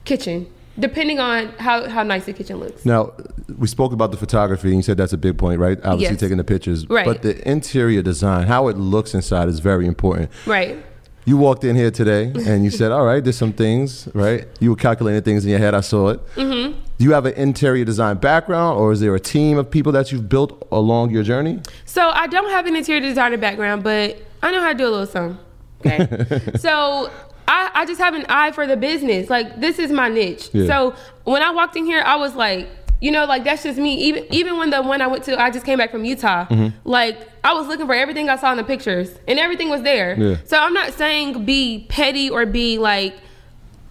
kitchen, depending on how how nice the kitchen looks. Now, we spoke about the photography, and you said that's a big point, right? Obviously, Yes. taking the pictures. Right. But the interior design, how it looks inside, is very important. Right. You walked in here today, [laughs] and you said, "All right, there's some things, right?" You were calculating things in your head. I saw it. Mm-hmm. Do you have an interior design background, or is there a team of people that you've built along your journey? So I don't have an interior designer background, but I know how to do a little something. Okay. [laughs] so I, I just have an eye for the business. Like this is my niche. Yeah. So when I walked in here, I was like, you know, like that's just me. Even even when the one I went to, I just came back from Utah. Like I was looking for everything I saw in the pictures, and everything was there. Yeah. So I'm not saying be petty or be like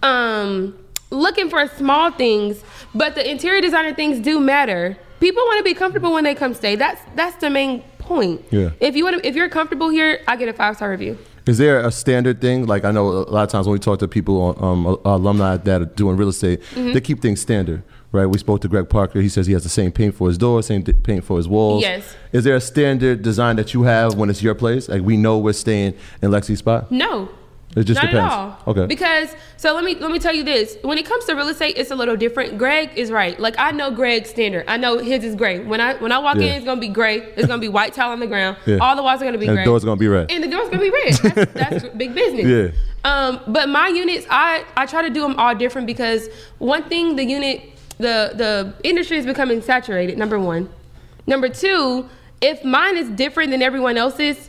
um looking for small things, but the interior designer things do matter. People want to be comfortable when they come stay. That's that's the main point. Yeah. If you want to, if you're comfortable here, I get a five star review. Is there a standard thing? Like I know a lot of times when we talk to people, um, alumni that are doing real estate, Mm-hmm. they keep things standard, right? We spoke to Greg Parker. He says he has the same paint for his doors, same paint for his walls. Yes. Is there a standard design that you have when it's your place? Like we know we're staying in Lexi's spot. No. It just Not depends. at all. Okay. Because so let me let me tell you this. When it comes to real estate, it's a little different. Greg is right. Like I know Greg's standard. I know his is gray. When I when I walk Yeah. in, it's gonna be gray. It's gonna be white tile on the ground. [laughs] Yeah. All the walls are gonna be And gray. the door's gonna be red. And the door's gonna be red. That's, [laughs] that's big business. Yeah. Um, but my units, I I try to do them all different because one thing, the unit, the the industry is becoming saturated. Number one. Number two, if mine is different than everyone else's,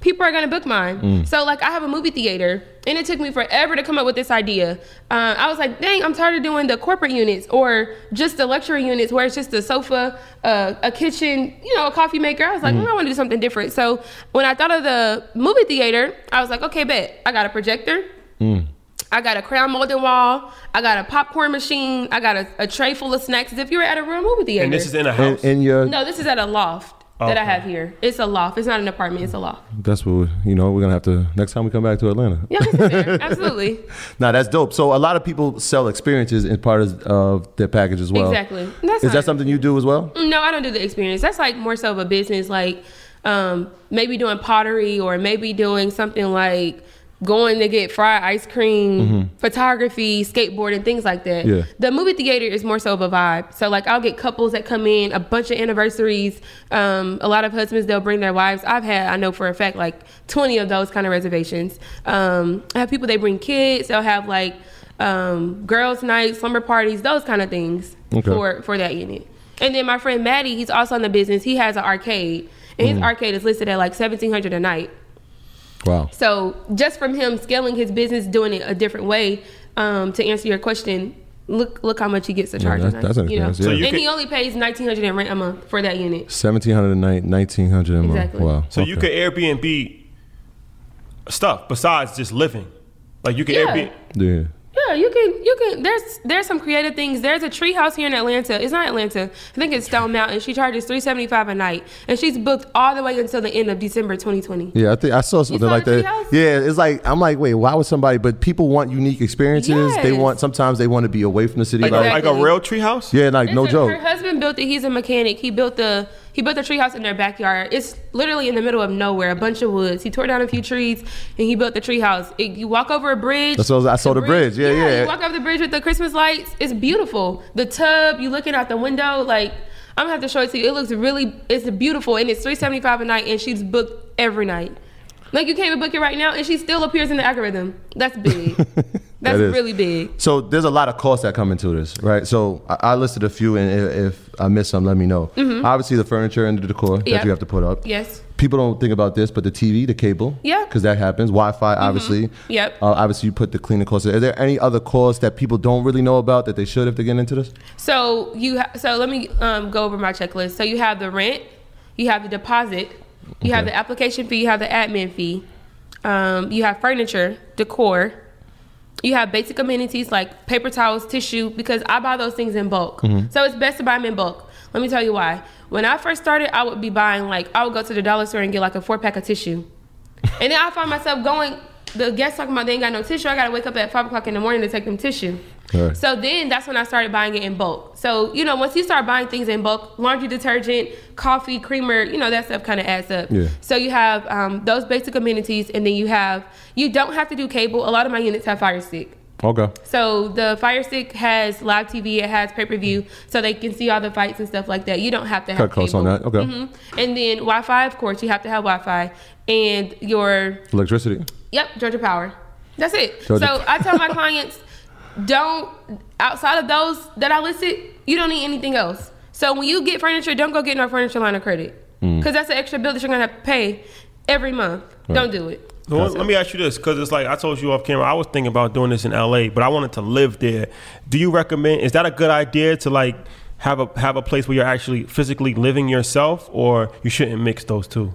people are gonna book mine. Mm. So like I have a movie theater, and it took me forever to come up with this idea. Uh, I was like, dang, I'm tired of doing the corporate units or just the luxury units where it's just a sofa, uh, a kitchen, you know, a coffee maker. I was like, Mm. "Mm, I want to do something different. So when I thought of the movie theater, I was like, okay, bet. I got a projector. Mm. I got a crown molding wall. I got a popcorn machine. I got a, a tray full of snacks. As if you were at a real movie theater. And this is in a In, in your no, this is at a loft that I have here. It's a loft. It's not an apartment. It's a loft. that's what we, you know. We're gonna have to next time we come back to Atlanta. Yeah, I can [laughs] absolutely. Nah, that's dope. So a lot of people sell experiences in part of, of their package as well. Exactly. That's Is that something you do as well? No, I don't do the experience. That's like more so of a business, like um, maybe doing pottery or maybe doing something like going to get fried ice cream, photography, skateboarding, things like that. Yeah. The movie theater is more so of a vibe. So like I'll get couples that come in, a bunch of anniversaries, um, a lot of husbands they'll bring their wives. I've had I know for a fact like 20 of those kind of reservations. Um, I have people they bring kids. They'll have like um, girls' nights, slumber parties, those kind of things Okay. for for that unit. And then my friend Maddie, he's also in the business. He has an arcade, and his arcade is listed at like seventeen hundred a night. Wow. So just from him scaling his business, doing it a different way, um, to answer your question, look look how much he gets to charge. that's- a that's an you know? yeah. So you and can- he only pays nineteen hundred in rent a month for that unit. Seventeen hundred a night, nineteen hundred a month. Exactly. Wow. So you could Airbnb stuff besides just living. Like you can Yeah. Airbnb. Yeah. Yeah, you can you can there's there's some creative things. There's a tree house here in Atlanta. It's not Atlanta. I think it's Stone Mountain. She charges three seventy five a night. And she's booked all the way until the end of December twenty twenty. Yeah, I think I saw something saw like that. treehouse? Yeah, it's like I'm like, wait, why would somebody? But people want unique experiences. They want sometimes they want to be away from the city. Like, Like, a, like a Exactly. real treehouse? yeah, like no a- joke. Her husband built it. He's a mechanic. He built the he built a treehouse in their backyard. It's literally in the middle of nowhere, a bunch of woods. He tore down a few trees and he built the treehouse. You walk over a bridge. That's what I saw the bridge. Yeah, yeah. You walk over the bridge with the Christmas lights. It's beautiful. The tub. You looking out the window. Like I'm gonna have to show it to you. It looks really. It's beautiful and it's three seventy five a night and she's booked every night. Like you can't even book it right now and she still appears in the algorithm. That's big. [laughs] That's That really big. So there's a lot of costs that come into this, right? So I, I listed a few, and if, if I missed some, let me know. Obviously, the furniture and the decor that Mm-hmm. You have to put up. Yes. People don't think about this, but the TV, the cable, Yeah. because that happens. Wi-Fi, obviously. Yep. Uh, obviously, you put the cleaning costs. Are there any other costs that people don't really know about that they should if they get into this? So you ha- so let me um, go over my checklist. So you have the rent, you have the deposit, you have the application fee, you have the admin fee, um, you have furniture, decor, you have basic amenities like paper towels, tissue, because I buy those things in bulk. Mm-hmm. So it's best to buy them in bulk. Let me tell you why. When I first started, I would be buying like I would go to the dollar store and get like a four pack of tissue, [laughs] and then I find myself going. The guests talking about they ain't got no tissue. I gotta wake up at five o'clock in the morning to take them tissue. Right. So then that's when I started buying it in bulk. So, you know, once you start buying things in bulk, laundry detergent, coffee, creamer, you know, that stuff kind of adds up. Yeah. So you have um, those basic amenities, and then you have, you don't have to do cable. A lot of my units have Fire Stick. Okay. So the Fire Stick has live TV, it has pay per view, so they can see all the fights and stuff like that. You don't have to have Cut costs on that. Okay. Mhm. And then Wi Fi, of course, you have to have Wi Fi. And your Electricity. Yep, Georgia Power. That's it. Georgia- So I tell my clients, don't outside of those that I listed, you don't need anything else. So when you get furniture, don't go get no furniture line of credit Mm. because that's an extra bill that you're gonna have to pay every month. Don't do it. Well, let me ask you this, because it's like I told you off camera. I was thinking about doing this in LA, but I wanted to live there. Do you recommend? Is that a good idea to like have a have a place where you're actually physically living yourself, or you shouldn't mix those two?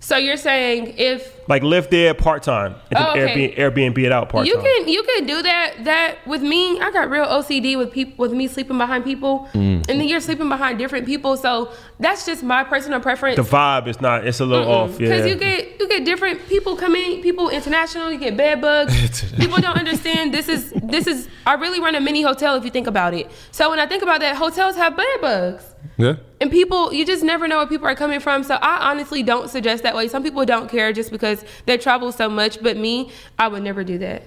So you're saying if Like live there part time and Oh, then okay. Airbnb, Airbnb it out part time. you can you can do that that with me i got real ocd with people with me sleeping behind people Mm. and then you're sleeping behind different people so that's just my personal preference the vibe is not. It's a little off. Yeah. Because you get you get different people coming, people international. You get bed bugs. [laughs] people don't understand. This is this is. I really run a mini hotel if you think about it. So when I think about that, hotels have bed bugs. Yeah. And people, you just never know where people are coming from. So I honestly don't suggest that way. Some people don't care just because they travel so much. But me, I would never do that.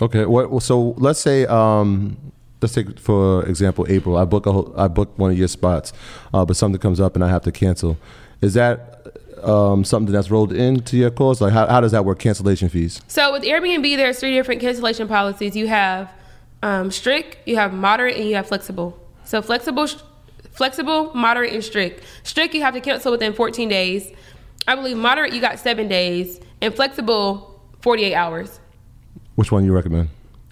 Okay. What? well, So let's say, um, let's take for example, April. I book a, ho- I book one of your spots, uh, but something comes up and I have to cancel. Is that um, something that's rolled into your cost? Like, how, how does that work? Cancellation fees. So with Airbnb, there's three different cancellation policies. You have um, strict, you have moderate, and you have flexible. So flexible, flexible, moderate, and strict. Strict, you have to cancel within 14 days. I believe moderate, you got seven days, and flexible, 48 hours. Which one you recommend?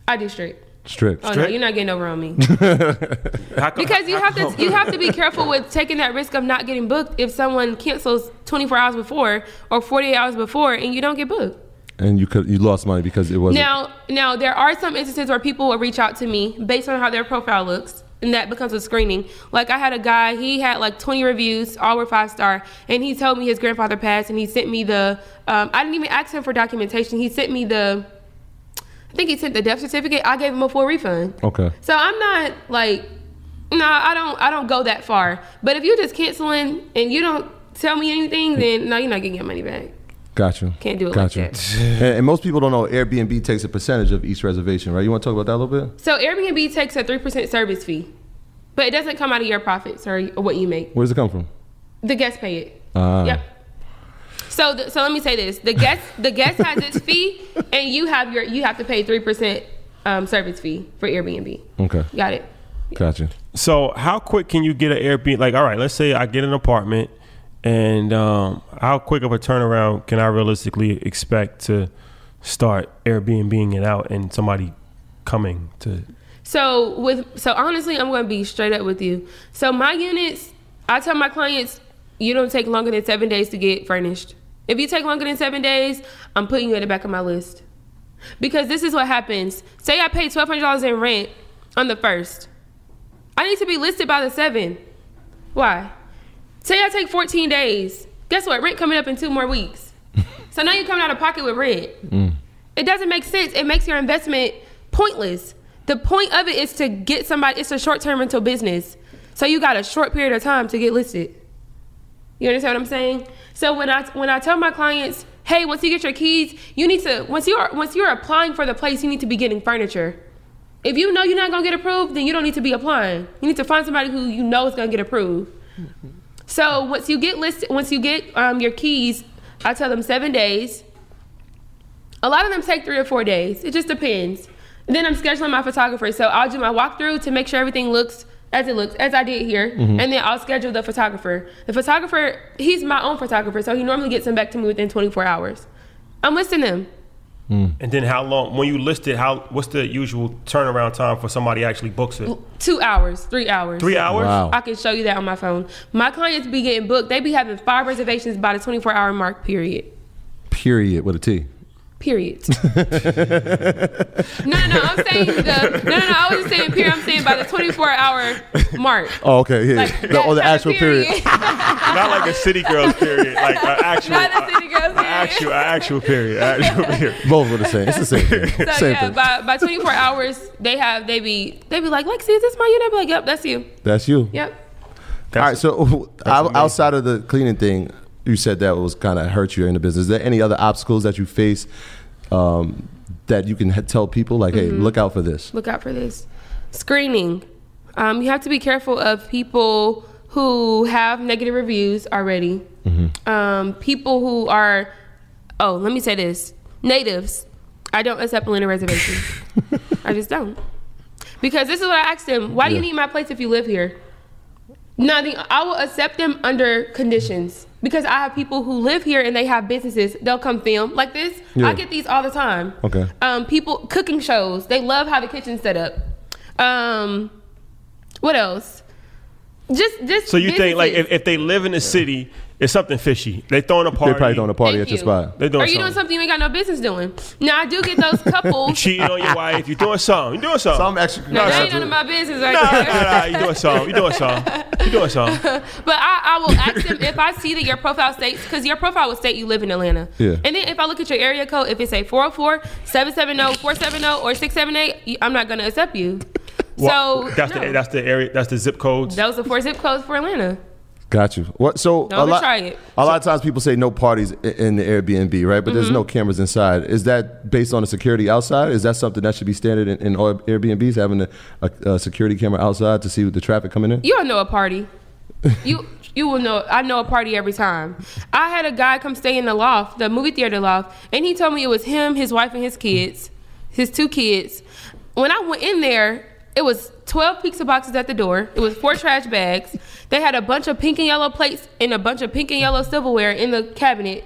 I do strict. Strict. Oh no, you're not getting over on me [laughs] because you have to. You have to be [laughs] careful with taking that risk of not getting booked if someone cancels 24 hours before or 48 hours before, and you don't get booked. And you could you lost money because it wasn't. Now, now there are some instances where people will reach out to me based on how their profile looks, and that becomes a screening. Like I had a guy, he had like 20 reviews, all were five star, and he told me his grandfather passed, and he sent me the. Um, I didn't even ask him for documentation. He sent me the. I think he sent the death certificate. I gave him a full refund. okay. So I'm not like, no, I don't, I don't go that far. But if you're just canceling and you don't tell me anything, then no, you're not getting your money back. Got you. Can't do it Got like that. [laughs] and, and most people don't know Airbnb takes a percentage of each reservation, right? You want to talk about that a little bit? So Airbnb takes a three percent service fee, but it doesn't come out of your profits or what you make. Where does it come from? The guest pay it. Ah. Yep. So the, so let me say this: the guest the guest has its [laughs] fee, and you have your you have to pay three percent um, service fee for Airbnb. Okay. Got it. Got you. So how quick can you get an Airbnb? Like, all right, let's say I get an apartment And um, how quick of a turnaround can I realistically expect to start Airbnbing it out and somebody coming to? So with so honestly, I'm going to be straight up with you. So my units, I tell my clients, you don't take longer than seven days to get furnished. If you take longer than seven days, I'm putting you at the back of my list. Because this is what happens. Say I pay twelve hundred dollars in rent on the first. I need to be listed by the seven. Why? Say I take 14 days. Guess what? Rent coming up in two more weeks. so now you're coming out of pocket with rent. Mm. It doesn't make sense. It makes your investment pointless. The point of it is to get somebody, it's a short term rental business. So you got a short period of time to get listed. You understand what I'm saying? So when I when I tell my clients, hey, once you get your keys, you need to once you're once you're applying for the place, you need to be getting furniture. If you know you're not gonna get approved, then you don't need to be applying. You need to find somebody who you know is gonna get approved. So once you get listed, once you get um, your keys, I tell them seven days. A lot of them take three or four days. It just depends. And then I'm scheduling my photographer, so I'll do my walkthrough to make sure everything looks as it looks, as I did here, and then I'll schedule the photographer. The photographer, he's my own photographer, so he normally gets them back to me within 24 hours. I'm listing them. Mm. And then how long? When you list it, how what's the usual turnaround time for somebody actually books it? Two hours, three hours. Three hours. Wow. I can show you that on my phone. My clients be getting booked. They be having five reservations by the 24 hour mark. Period. Period with a T. Period. [laughs] no, no, no. I'm saying the no, no, no. I was just saying period. I'm saying by the 24 hour mark. Oh, okay. Yeah. Like the, that oh, the actual period. [laughs] Not like a city girls period, like uh, an [laughs] actual, Not a uh, city girls a- a actual, actual period, actual period. Both are the same. It's the same thing. So same yeah, thing. by, by 24 hours, they have they be they be like, Lexi, is this my unit? I be like, yep, that's you. That's you. Yep. All right. So outside of the cleaning thing, you said that was kind of hurt you in the business. Is there any other obstacles that you face um, that you can tell people like, hey, Mm-hmm. look out for this? look out for this. Screening. Um, you have to be careful of people who have negative reviews already. Um, people who are, oh, let me say this natives. I don't accept Atlanta reservations. [laughs] I just don't. Because this is what I asked them why do you need my place if you live here? Nothing. I will accept them under conditions because I have people who live here and they have businesses. They'll come film like this. Yeah. I get these all the time. Okay. Um, people cooking shows. They love how the kitchen's set up. Um, what else? Just, just. So you think like if, if they live in the city, it's something fishy. They throwing a party. They're probably throwing a party Thank at your you. spot. They doing Are you doing something. something you ain't got no business doing? Now I do get those [laughs] couples. Cheating on your wife. You doing something. You doing something. Some extra. no, that ain't extra- none of my business right Nah, there. nah, nah, you doing something. You doing something. You doing something. [laughs] But I, I will ask them if I see that your profile states, because your profile will state you live in Atlanta. Yeah. And then if I look at your area code, if it's a 404, 770, 470, or 678, I'm not going to accept you. Well, so that's no. the that's the area. That's the zip codes. those are four zip codes for Atlanta. Got you. What? So Don't a lot. A lot of times people say no parties in the Airbnb, right? But there's Mm-hmm. no cameras inside. Is that based on the security outside? Is that something that should be standard in, in all Airbnbs, having a, a, a security camera outside to see the traffic coming in? You don't know a party. [laughs] You you will know. I know a party every time. I had a guy come stay in the loft, the movie theater loft, and he told me it was him, his wife, and his kids, his two kids. When I went in there, it was 12 pizza boxes at the door. It was four trash bags. They had a bunch of pink and yellow plates and a bunch of pink and yellow silverware in the cabinet.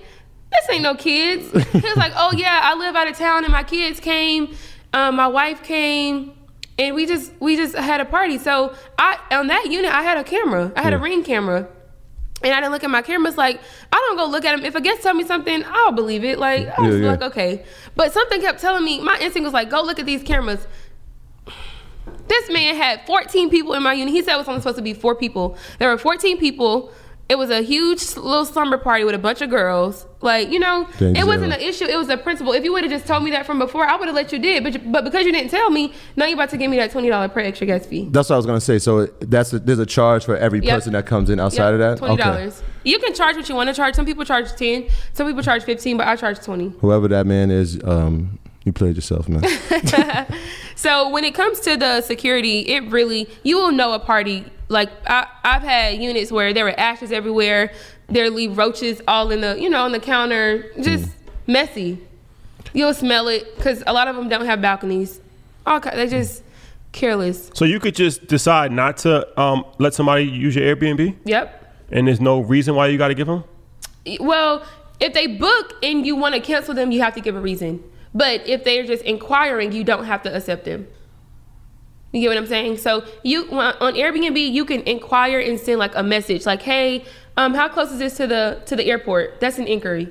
This ain't no kids. He was like, "Oh yeah, I live out of town, and my kids came. Um, my wife came." and we just we just had a party. So I on that unit I had a camera. I had a ring camera. And I didn't look at my cameras like I don't go look at them. If a guest tell me something, I'll believe it. Like I was Yeah, yeah. like, okay. But something kept telling me, my instinct was like, go look at these cameras. This man had 14 people in my unit. He said it was only supposed to be four people. There were 14 people. It was a huge little slumber party with a bunch of girls. Like, you know, Dang, it wasn't an issue. It was a principle. If you would have just told me that from before, I would have let you did. But but because you didn't tell me, now you're about to give me that twenty dollar per extra guest fee. That's what I was gonna say. So that's a, there's a charge for every Yep. person that comes in outside of that. twenty dollars. You can charge what you want to charge. Some people charge ten. Some people charge fifteen, but I charge twenty. Whoever that man is, um, you played yourself, man. [laughs] [laughs] So when it comes to the security, it really you will know a party. Like I, I've had units where there were ashes everywhere. There leave roaches all in the you know on the counter, just messy. You'll smell it because a lot of them don't have balconies. All they're just careless. So you could just decide not to um, let somebody use your Airbnb. Yep. and there's no reason why you got to give them. Well, if they book and you want to cancel them, you have to give a reason. But if they're just inquiring, you don't have to accept them. You get what I'm saying? So you on Airbnb, you can inquire and send like a message, like, "Hey, um, how close is this to the to the airport?" That's an inquiry.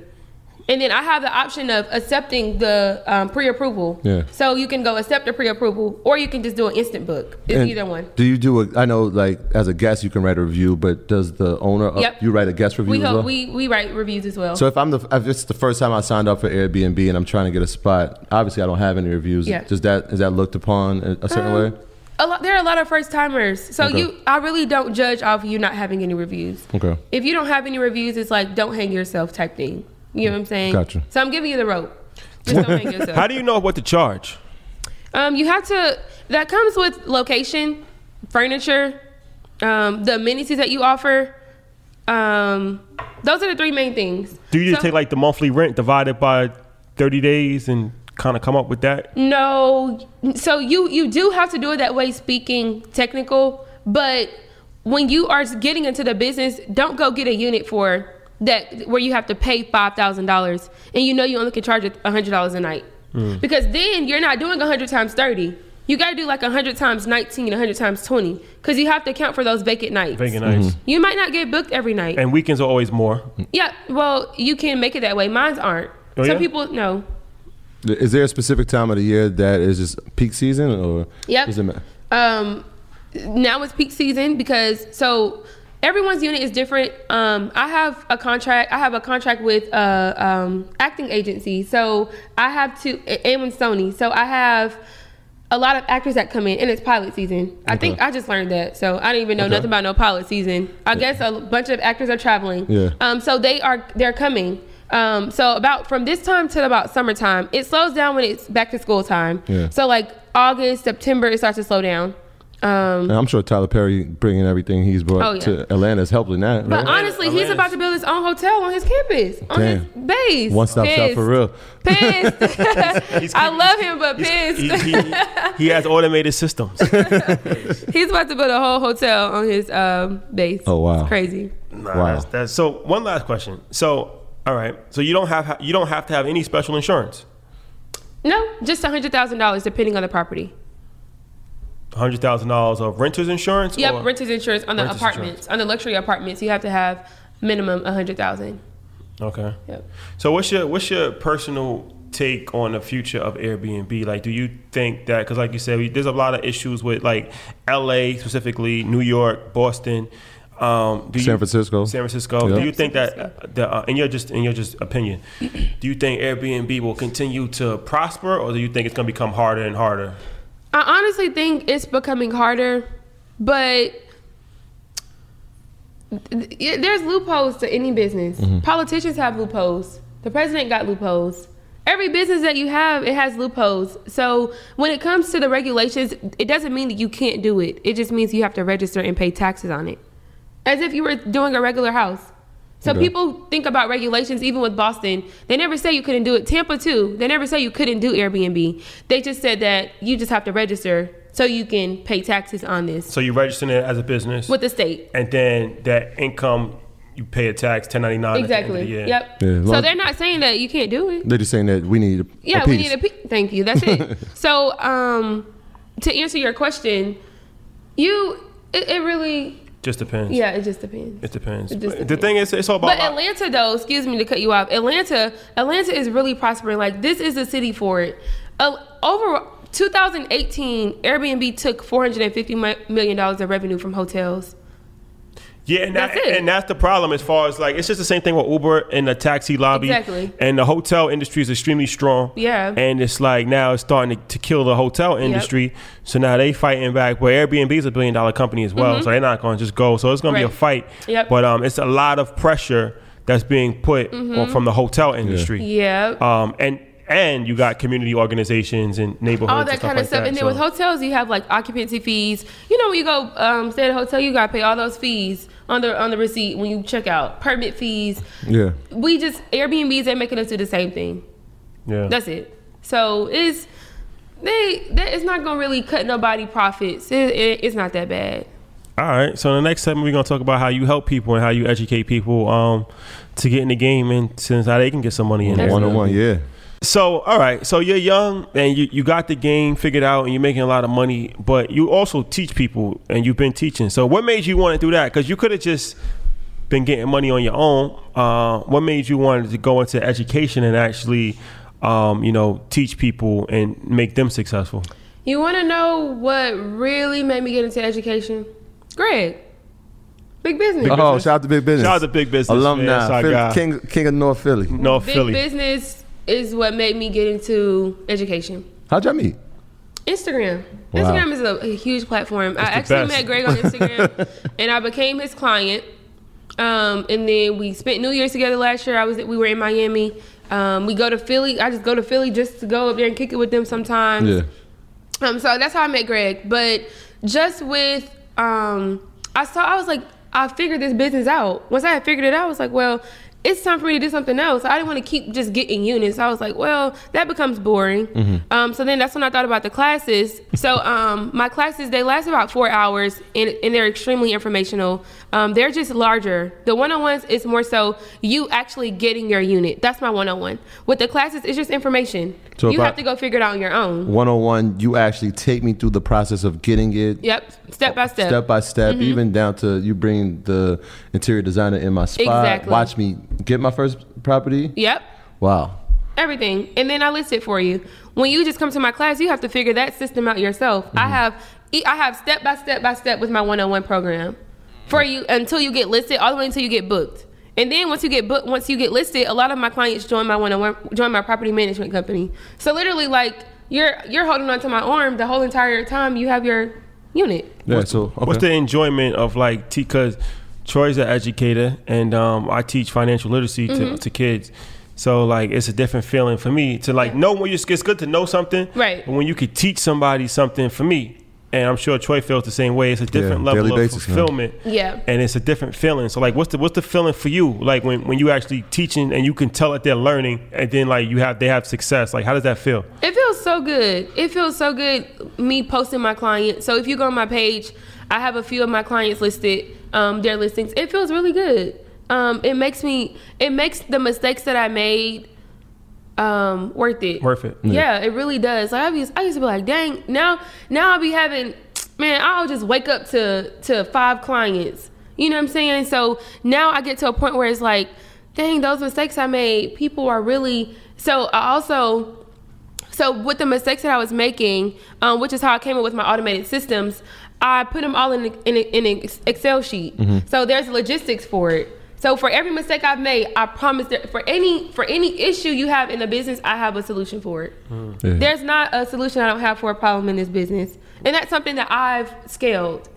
And then I have the option of accepting the um, pre-approval. Yeah. So you can go accept the pre-approval, or you can just do an instant book. It's And either one. Do you do a? I know, like as a guest, you can write a review, but does the owner? uh, Yep. you write a guest review We well. we we write reviews as well. so if I'm the, if it's the first time I signed up for Airbnb and I'm trying to get a spot, obviously I don't have any reviews. Yeah. Does that is that looked upon a, a certain Um, way? a lot, there are a lot of first timers. So Okay. you, I really don't judge off you not having any reviews. Okay. If you don't have any reviews, it's like don't hang yourself type thing. You know what I'm saying? Gotcha. So I'm giving you the rope. Just don't hang yourself. [laughs] How do you know what to charge? Um, you have to. That comes with location, furniture, um, the amenities that you offer. Um, those are the three main things. Do you just So- take like the monthly rent divided by 30 days and kind of come up with that? No, so you you do have to do it that way. Speaking technical, but when you are getting into the business, don't go get a unit for that where you have to pay five thousand dollars and you know you only can charge a hundred dollars a night because then you're not doing a hundred times thirty. You got to do like a hundred times nineteen, a hundred times twenty, because you have to account for those vacant nights. Vacant nights. You might not get booked every night. And weekends are always more. yeah, well, you can make it that way. Mine's aren't. Oh, Some yeah? people no. Is there a specific time of the year that is just peak season, or Yep. does it ma- um now it's peak season because so everyone's unit is different. Um i have a contract i have a contract with uh um acting agency. So i have to and with sony. So i have a lot of actors that come in and it's pilot season. I think i just learned that. So i didn't even know Okay. nothing about no pilot season. I guess a bunch of actors are traveling. Yeah. um so they are they're coming. Um so about from this time to about summertime it slows down when it's back to school time. Yeah. so like august september it starts to slow down um And I'm sure Tyler Perry bringing everything he's brought Oh, yeah. to Atlanta is helping that. But right? honestly, he's about to build his own hotel on his campus, on Damn. his base. One stop shop for real. Pissed. [laughs] I love him, but pissed. He, he, he has automated systems. [laughs] he's about to build a whole hotel on his um, base. Oh, wow. It's crazy. Nah, Wow. that's, that's, so one last question. So, all right. So you don't have you don't have to have any special insurance. No, just a hundred thousand dollars, depending on the property. Hundred thousand dollars of renter's insurance. Yep, renter's insurance on the Renter's apartments, on the luxury apartments. You have to have minimum a hundred thousand. Okay. Yep. So what's your what's your personal take on the future of Airbnb? Like, do you think that because, like you said, we, there's a lot of issues with like L.A. specifically, New York, Boston, um, do San you- Francisco. San Francisco. Yeah. Do you think that the uh, in your just in your just opinion, do you think Airbnb will continue to prosper, or do you think it's going to become harder and harder? I honestly think it's becoming harder, but th- th- there's loopholes to any business. Mm-hmm. Politicians have loopholes. The president got loopholes. Every business that you have, it has loopholes. So when it comes to the regulations, it doesn't mean that you can't do it. It just means you have to register and pay taxes on it, as if you were doing a regular house. So Okay. people think about regulations, even with Boston. They never say you couldn't do it. Tampa too. They never say you couldn't do Airbnb. They just said that you just have to register so you can pay taxes on this So you register it as a business, with the state. and then that income you pay a tax, 1099. At the end of Exactly. the year. Yep. Yeah, so they're not saying that you can't do it. They're just saying that we need a, Yeah, a we need a pe- thank you. That's it. [laughs] so, um, to answer your question, you it, it really Just depends. yeah, it just depends. It depends. It But the thing is, it's all about. But Atlanta, though, excuse me to cut you off. Atlanta, Atlanta is really prospering. Like this is the city for it. Uh, over 2018, Airbnb took 450 million dollars of revenue from hotels. Yeah, and, that, That's it. and that's the problem as far as like it's just the same thing with Uber and the taxi lobby. Exactly. And the hotel industry is extremely strong. Yeah. And it's like now it's starting to, to kill the hotel industry. So now they fighting back. But Airbnb is a billion dollar company as well, so they're not going to just go. So it's going to be a Mm-hmm. Fight. Yep. But um, it's a lot of pressure that's being put Mm-hmm. on, from the hotel industry. Yeah. Um, and and you got community organizations and neighborhoods all and that stuff kind of like stuff. that. And then So- with hotels, you have like occupancy fees. You know, when you go um, stay at a hotel, you gotta pay all those fees on the on the receipt when you check out. Permit fees. Yeah. We just Airbnbs they're making us do the same thing. yeah. That's it. So it's they that it's not gonna really cut nobody profits. It, it, it's not that bad. All right. So the next segment, we're gonna talk about how you help people and how you educate people um, to get in the game and since how they can get some money in. it. One on one, yeah. So, all right. So you're young and you, you got the game figured out and you're making a lot of money, but you also teach people and you've been teaching. So what made you want to do that? Because you could have just been getting money on your own. Uh, what made you want to go into education and actually, um, you know, teach people and make them successful? You want to know what really made me get into education? Greg, big business. Oh, shout out to Big Business. Shout out to Big Business. Alumni. That's our Philly- guy. King, King of North Philly. North big Philly. business is what made me get into education. How'd y'all meet? Instagram. Wow. Instagram is a, a huge platform. I the actually met Greg on Instagram, [laughs] and I became his client. Um, and then we spent New Year's together last year. I was we were in Miami. Um, we go to Philly. I just go to Philly just to go up there and kick it with them sometimes. Yeah. Um, so that's how I met Greg. But just with, um, I saw, I was like, I figured this business out. Once I had figured it out, I was like, well, it's time for me to do something else. I didn't want to keep just getting units. I was like, well, that becomes boring. Um, so then that's when I thought about the classes. So um, my classes they last about four hours, and, and they're extremely informational. Um, they're just larger. The one-on-ones is more so you actually getting your unit. That's my one-on-one. With the classes, it's just information. So you have to go figure it out on your own. One on one, you actually take me through the process of getting it. Yep, step by step. Step by step, even down to you bring the interior designer in my spot. Exactly. Watch me get my first property. Yep. Wow. everything and then i list it for you when you just come to my class you have to figure that system out yourself i mm-hmm. have I have step by step by step with my one-on-one program for you until you get listed all the way until you get booked and then once you get booked once you get listed a lot of my clients join my one-on-one join my property management company so literally like you're you're holding on to my arm the whole entire time you have your unit Yeah. So okay. What's the enjoyment of like because Troy's an educator and um, I teach financial literacy to, Mm-hmm. to kids. So like it's a different feeling for me to like know when you it's good to know something. Right. But when you could teach somebody something for me, and I'm sure Troy feels the same way, it's a different Yeah, level of basis, man. fulfillment. Yeah. And it's a different feeling. So like what's the what's the feeling for you? Like when, when you actually teaching and you can tell that they're learning and then like you have they have success. Like how does that feel? It feels so good. It feels so good me posting my client. So if you go on my page, I have a few of my clients listed, um, their listings. It feels really good. Um, it makes me it makes the mistakes that I made um, worth it. Worth it. Yeah, it really does. Like I used, I used to be like, dang, now now I'll be having man, I'll just wake up to to five clients. You know what I'm saying? So now I get to a point where it's like, dang, those mistakes I made, people are really so I also so with the mistakes that I was making, um, which is how I came up with my automated systems, I put them all in a, in, a, in an Excel sheet. Mm-hmm. So there's logistics for it. So for every mistake I've made, I promise that for any for any issue you have in the business, I have a solution for it. Mm. Yeah. There's not a solution I don't have for a problem in this business, and that's something that I've scaled.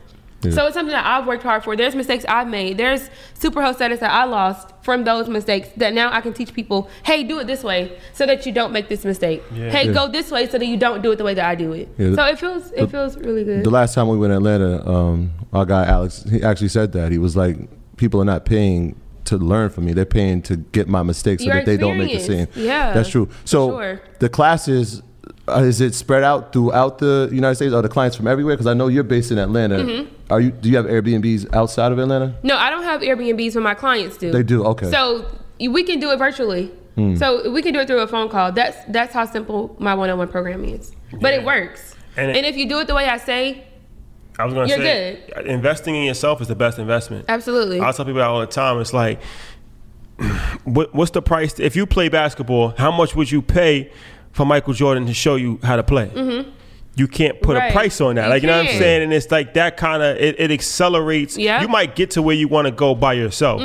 So it's something that I've worked hard for. There's mistakes I've made. There's superhost status that I lost from those mistakes that now I can teach people, hey, do it this way so that you don't make this mistake. Hey, Yeah. go this way so that you don't do it the way that I do it. Yeah. So it feels it feels really good. The last time we went to Atlanta, um, our guy Alex, he actually said that he was like, people are not paying to learn from me; they're paying to get my mistakes so Your that they don't make the same. Yeah, that's true. So sure. the classes. Uh, is it spread out throughout the United States? Are the clients from everywhere? Because I know you're based in Atlanta. Mm-hmm. Are you? Do you have Airbnbs outside of Atlanta? no, I don't have Airbnbs, but my clients do. They do. Okay. Hmm. So we can do it virtually. So we can do it through a phone call. That's that's how simple my one-on-one program is. But it works. And And, if you do it the way I say, I was gonna You're say investing in yourself is the best investment. absolutely. I tell people that all the time. It's like, [clears throat] what, what's the price? If you play basketball, how much would you pay for Michael Jordan to show you how to play? You can't put Mm-hmm. Right. a price on that. You like, you know what I'm saying? And it's like that kind of, it, it accelerates. Yeah. You might get to where you want to go by yourself.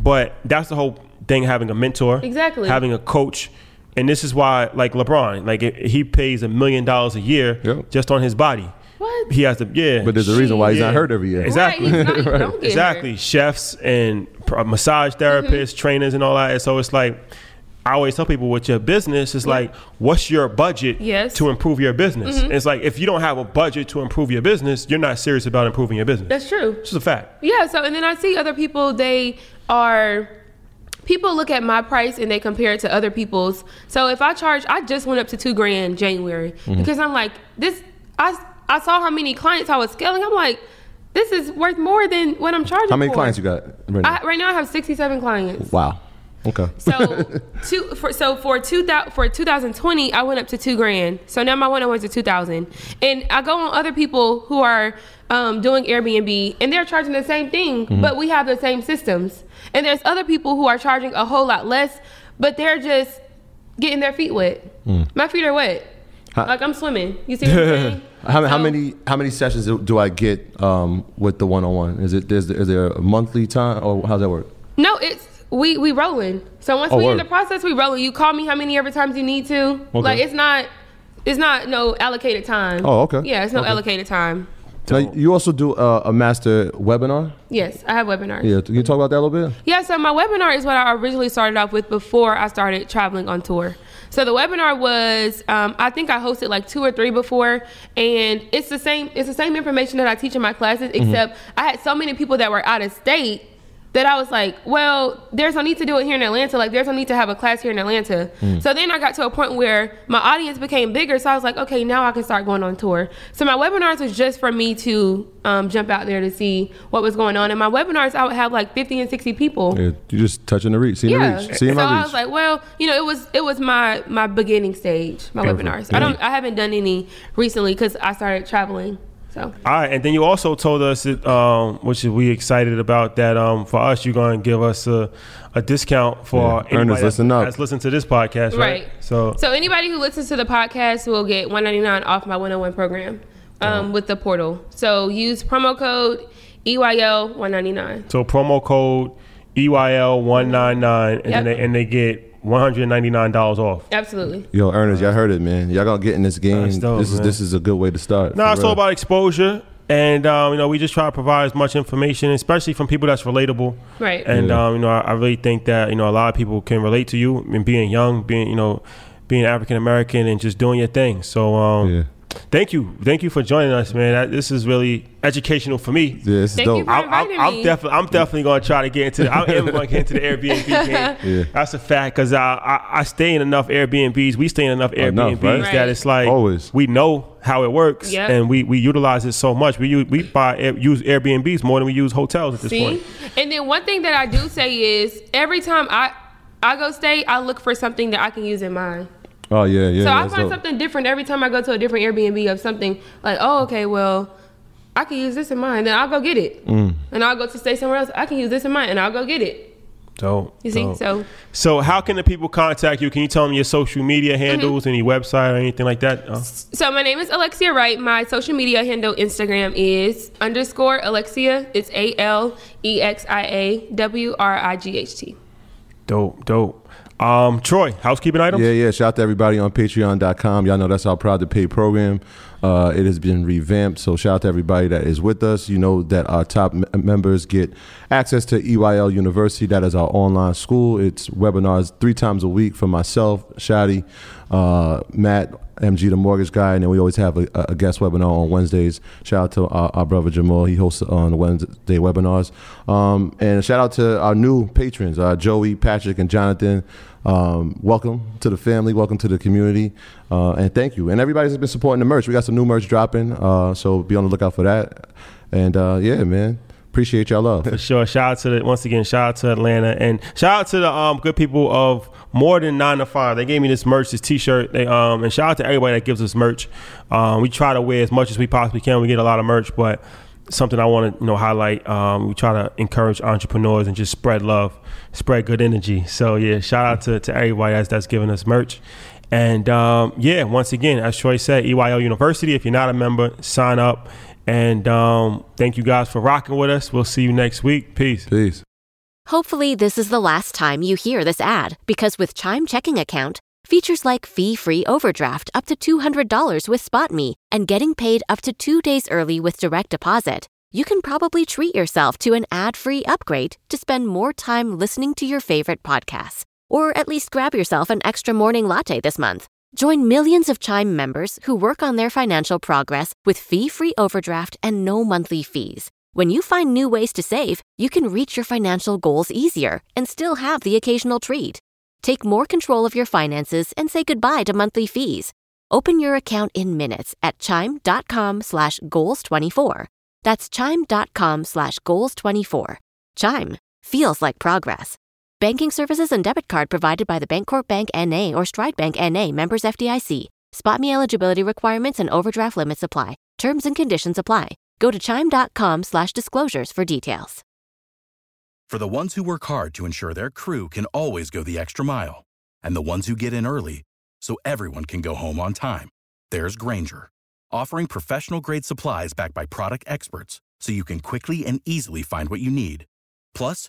But that's the whole thing having a mentor. Exactly. Having a coach. And this is why, like LeBron, like if he pays a million dollars a year Yep. just on his body. What? He has to, yeah. But there's a reason why he's Yeah. not hurt every year. Exactly. Right, he's not- [laughs] don't exactly hurt. chefs and massage therapists Mm-hmm. trainers and all that and so it's like i always tell people with your business it's like what's your budget Yes. Mm-hmm. to improve your business it's like if you don't have a budget to improve your business you're not serious about improving your business That's true. it's just a fact Yeah, so and then I see other people they are people look at my price and they compare it to other people's. So if I charge I just went up to 2 grand January Mm-hmm. because I'm like this I I saw how many clients I was scaling. I'm like this is worth more than what I'm charging. How many for. clients you got right now? I, right now, I have 67 clients. wow. Okay. So [laughs] two for so for two thou, for 2020, I went up to two grand. So now my one I went to 2,000, and I go on other people who are um, doing Airbnb, and they're charging the same thing, Mm-hmm. but we have the same systems. And there's other people who are charging a whole lot less, but they're just getting their feet wet. My feet are wet. How- like I'm swimming. You see what I'm [laughs] saying? How, how many how many sessions do- I get um, with the one on one? Is it is, is there a monthly time or how's that work? No, it's we we rolling. So once Oh, we in the process, we rolling. You call me how many ever times you need to. Like it's not it's not no allocated time. Oh, okay. Yeah, it's no Okay. allocated time. Now, you also do a, a master webinar. Yes, I have webinars. Yeah, can you talk about that a little bit? Yeah, so my webinar is what I originally started off with before I started traveling on tour. So the webinar was, um, I think I hosted like two or three before, and it's the same. It's the same information that I teach in my classes, except I had so many people that were out of state that I was like, well, there's no need to do it here in Atlanta. Like, there's no need to have a class here in Atlanta. So then I got to a point where my audience became bigger. So I was like, okay, now I can start going on tour. So my webinars was just for me to um, jump out there to see what was going on. And my webinars, I would have like 50 and 60 people. Yeah, you just touching the reach, seeing Yeah. the reach, seeing so my I was like, well, you know, it was it was my my beginning stage, my Perfect. webinars. Yeah. I don't I haven't done any recently because I started traveling. So All right, and then you also told us, that, um, which we excited about, that um, for us you're going to give us a, a discount for Yeah, anybody earners, that's, listen up. that's listened to this podcast, right? Right. So, so anybody who listens to the podcast will get 199 off my 101 program um, with the portal. So use promo code EYL 199. so promo code EYL one nine nine, and Yep. then they, and they get one hundred ninety nine dollars off. Absolutely. Yo, earners, y'all heard it, man. Y'all gonna get in this game. That's dope, this is man. this is a good way to start. No, for it's real. all about exposure. And um, you know, we just try to provide as much information, especially from people that's relatable. Right. And Yeah. um, you know, I, I really think that you know a lot of people can relate to you and being young, being you know, being African American and just doing your thing. So um, Yeah. Thank you, thank you for joining us, man. That, this is really educational for me. Yeah, this is Thank you dope. for- I'm, I'm, I'm definitely, I'm definitely going to try to get into. The, I am going to get into the [laughs] Airbnb game. Yeah. That's a fact because I, I, I stay in enough Airbnbs. We stay in enough Enough, Airbnbs right? that Right. it's like Always. we know how it works, Yep. and we, we utilize it so much. We use, we buy Air- use Airbnbs more than we use hotels at this See? point. And then one thing that I do say is every time I I go stay, I look for something that I can use in mine. Oh yeah, yeah. So I find dope. something different every time I go to a different Airbnb of something like, oh, okay, well, I can use this in mine. Then I'll go get it. Mm. And I'll go to stay somewhere else. I can use this in mine, and I'll go get it. So You see? So so how can the people contact you? Can you tell them your social media Mm-hmm. handles, any website or anything like that? Uh, so my name is Alexia Wright. My social media handle Instagram is underscore Alexia. It's A L E X I A W R I G H T. dope, dope. Um, Troy, housekeeping items. Yeah, yeah. Shout out to everybody on patreon.com. Y'all know that's our proud to pay program. Uh, it has been revamped. So shout out to everybody that is with us. You know that our top m- members get access to EYL University. That is our online school. It's webinars three times a week for myself, Shadi, uh, Matt, MG, the mortgage guy. And then we always have a, a guest webinar on Wednesdays. Shout out to our, our brother Jamal. He hosts on the Wednesday webinars. Um, and shout out to our new patrons, uh, Joey, Patrick, and Jonathan. Um, welcome to the family. Welcome to the community. Uh, and thank you. And everybody's been supporting the merch. We got some new merch dropping. Uh, so be on the lookout for that. And uh, yeah, man. Appreciate y'all love. For sure. Shout out to the once again, shout out to Atlanta and shout out to the um good people of more than nine to five. They gave me this merch, this t shirt. They um and shout out to everybody that gives us merch. Um we try to wear as much as we possibly can. We get a lot of merch, but something I want to you know highlight. Um we try to encourage entrepreneurs and just spread love, spread good energy. So yeah, shout out to, to everybody that's that's giving us merch. And um, yeah, once again, as Troy said, EYL University. If you're not a member, sign up. And um, thank you guys for rocking with us. We'll see you next week. Peace. Peace. Hopefully, this is the last time you hear this ad because with Chime Checking Account, features like fee free overdraft up to $200 with SpotMe and getting paid up to two days early with direct deposit, you can probably treat yourself to an ad free upgrade to spend more time listening to your favorite podcasts. Or at least grab yourself an extra morning latte this month. Join millions of Chime members who work on their financial progress with fee free overdraft and no monthly fees. When you find new ways to save, you can reach your financial goals easier and still have the occasional treat. Take more control of your finances and say goodbye to monthly fees. Open your account in minutes at chime.com slash goals24. That's chime.com slash goals24. Chime feels like progress. Banking services and debit card provided by the Bancorp Bank N.A. or Stride Bank N.A. members FDIC. SpotMe eligibility requirements and overdraft limits apply. Terms and conditions apply. Go to chime.com slash disclosures for details. For the ones who work hard to ensure their crew can always go the extra mile, and the ones who get in early so everyone can go home on time, there's Grainger, offering professional grade supplies backed by product experts so you can quickly and easily find what you need. Plus,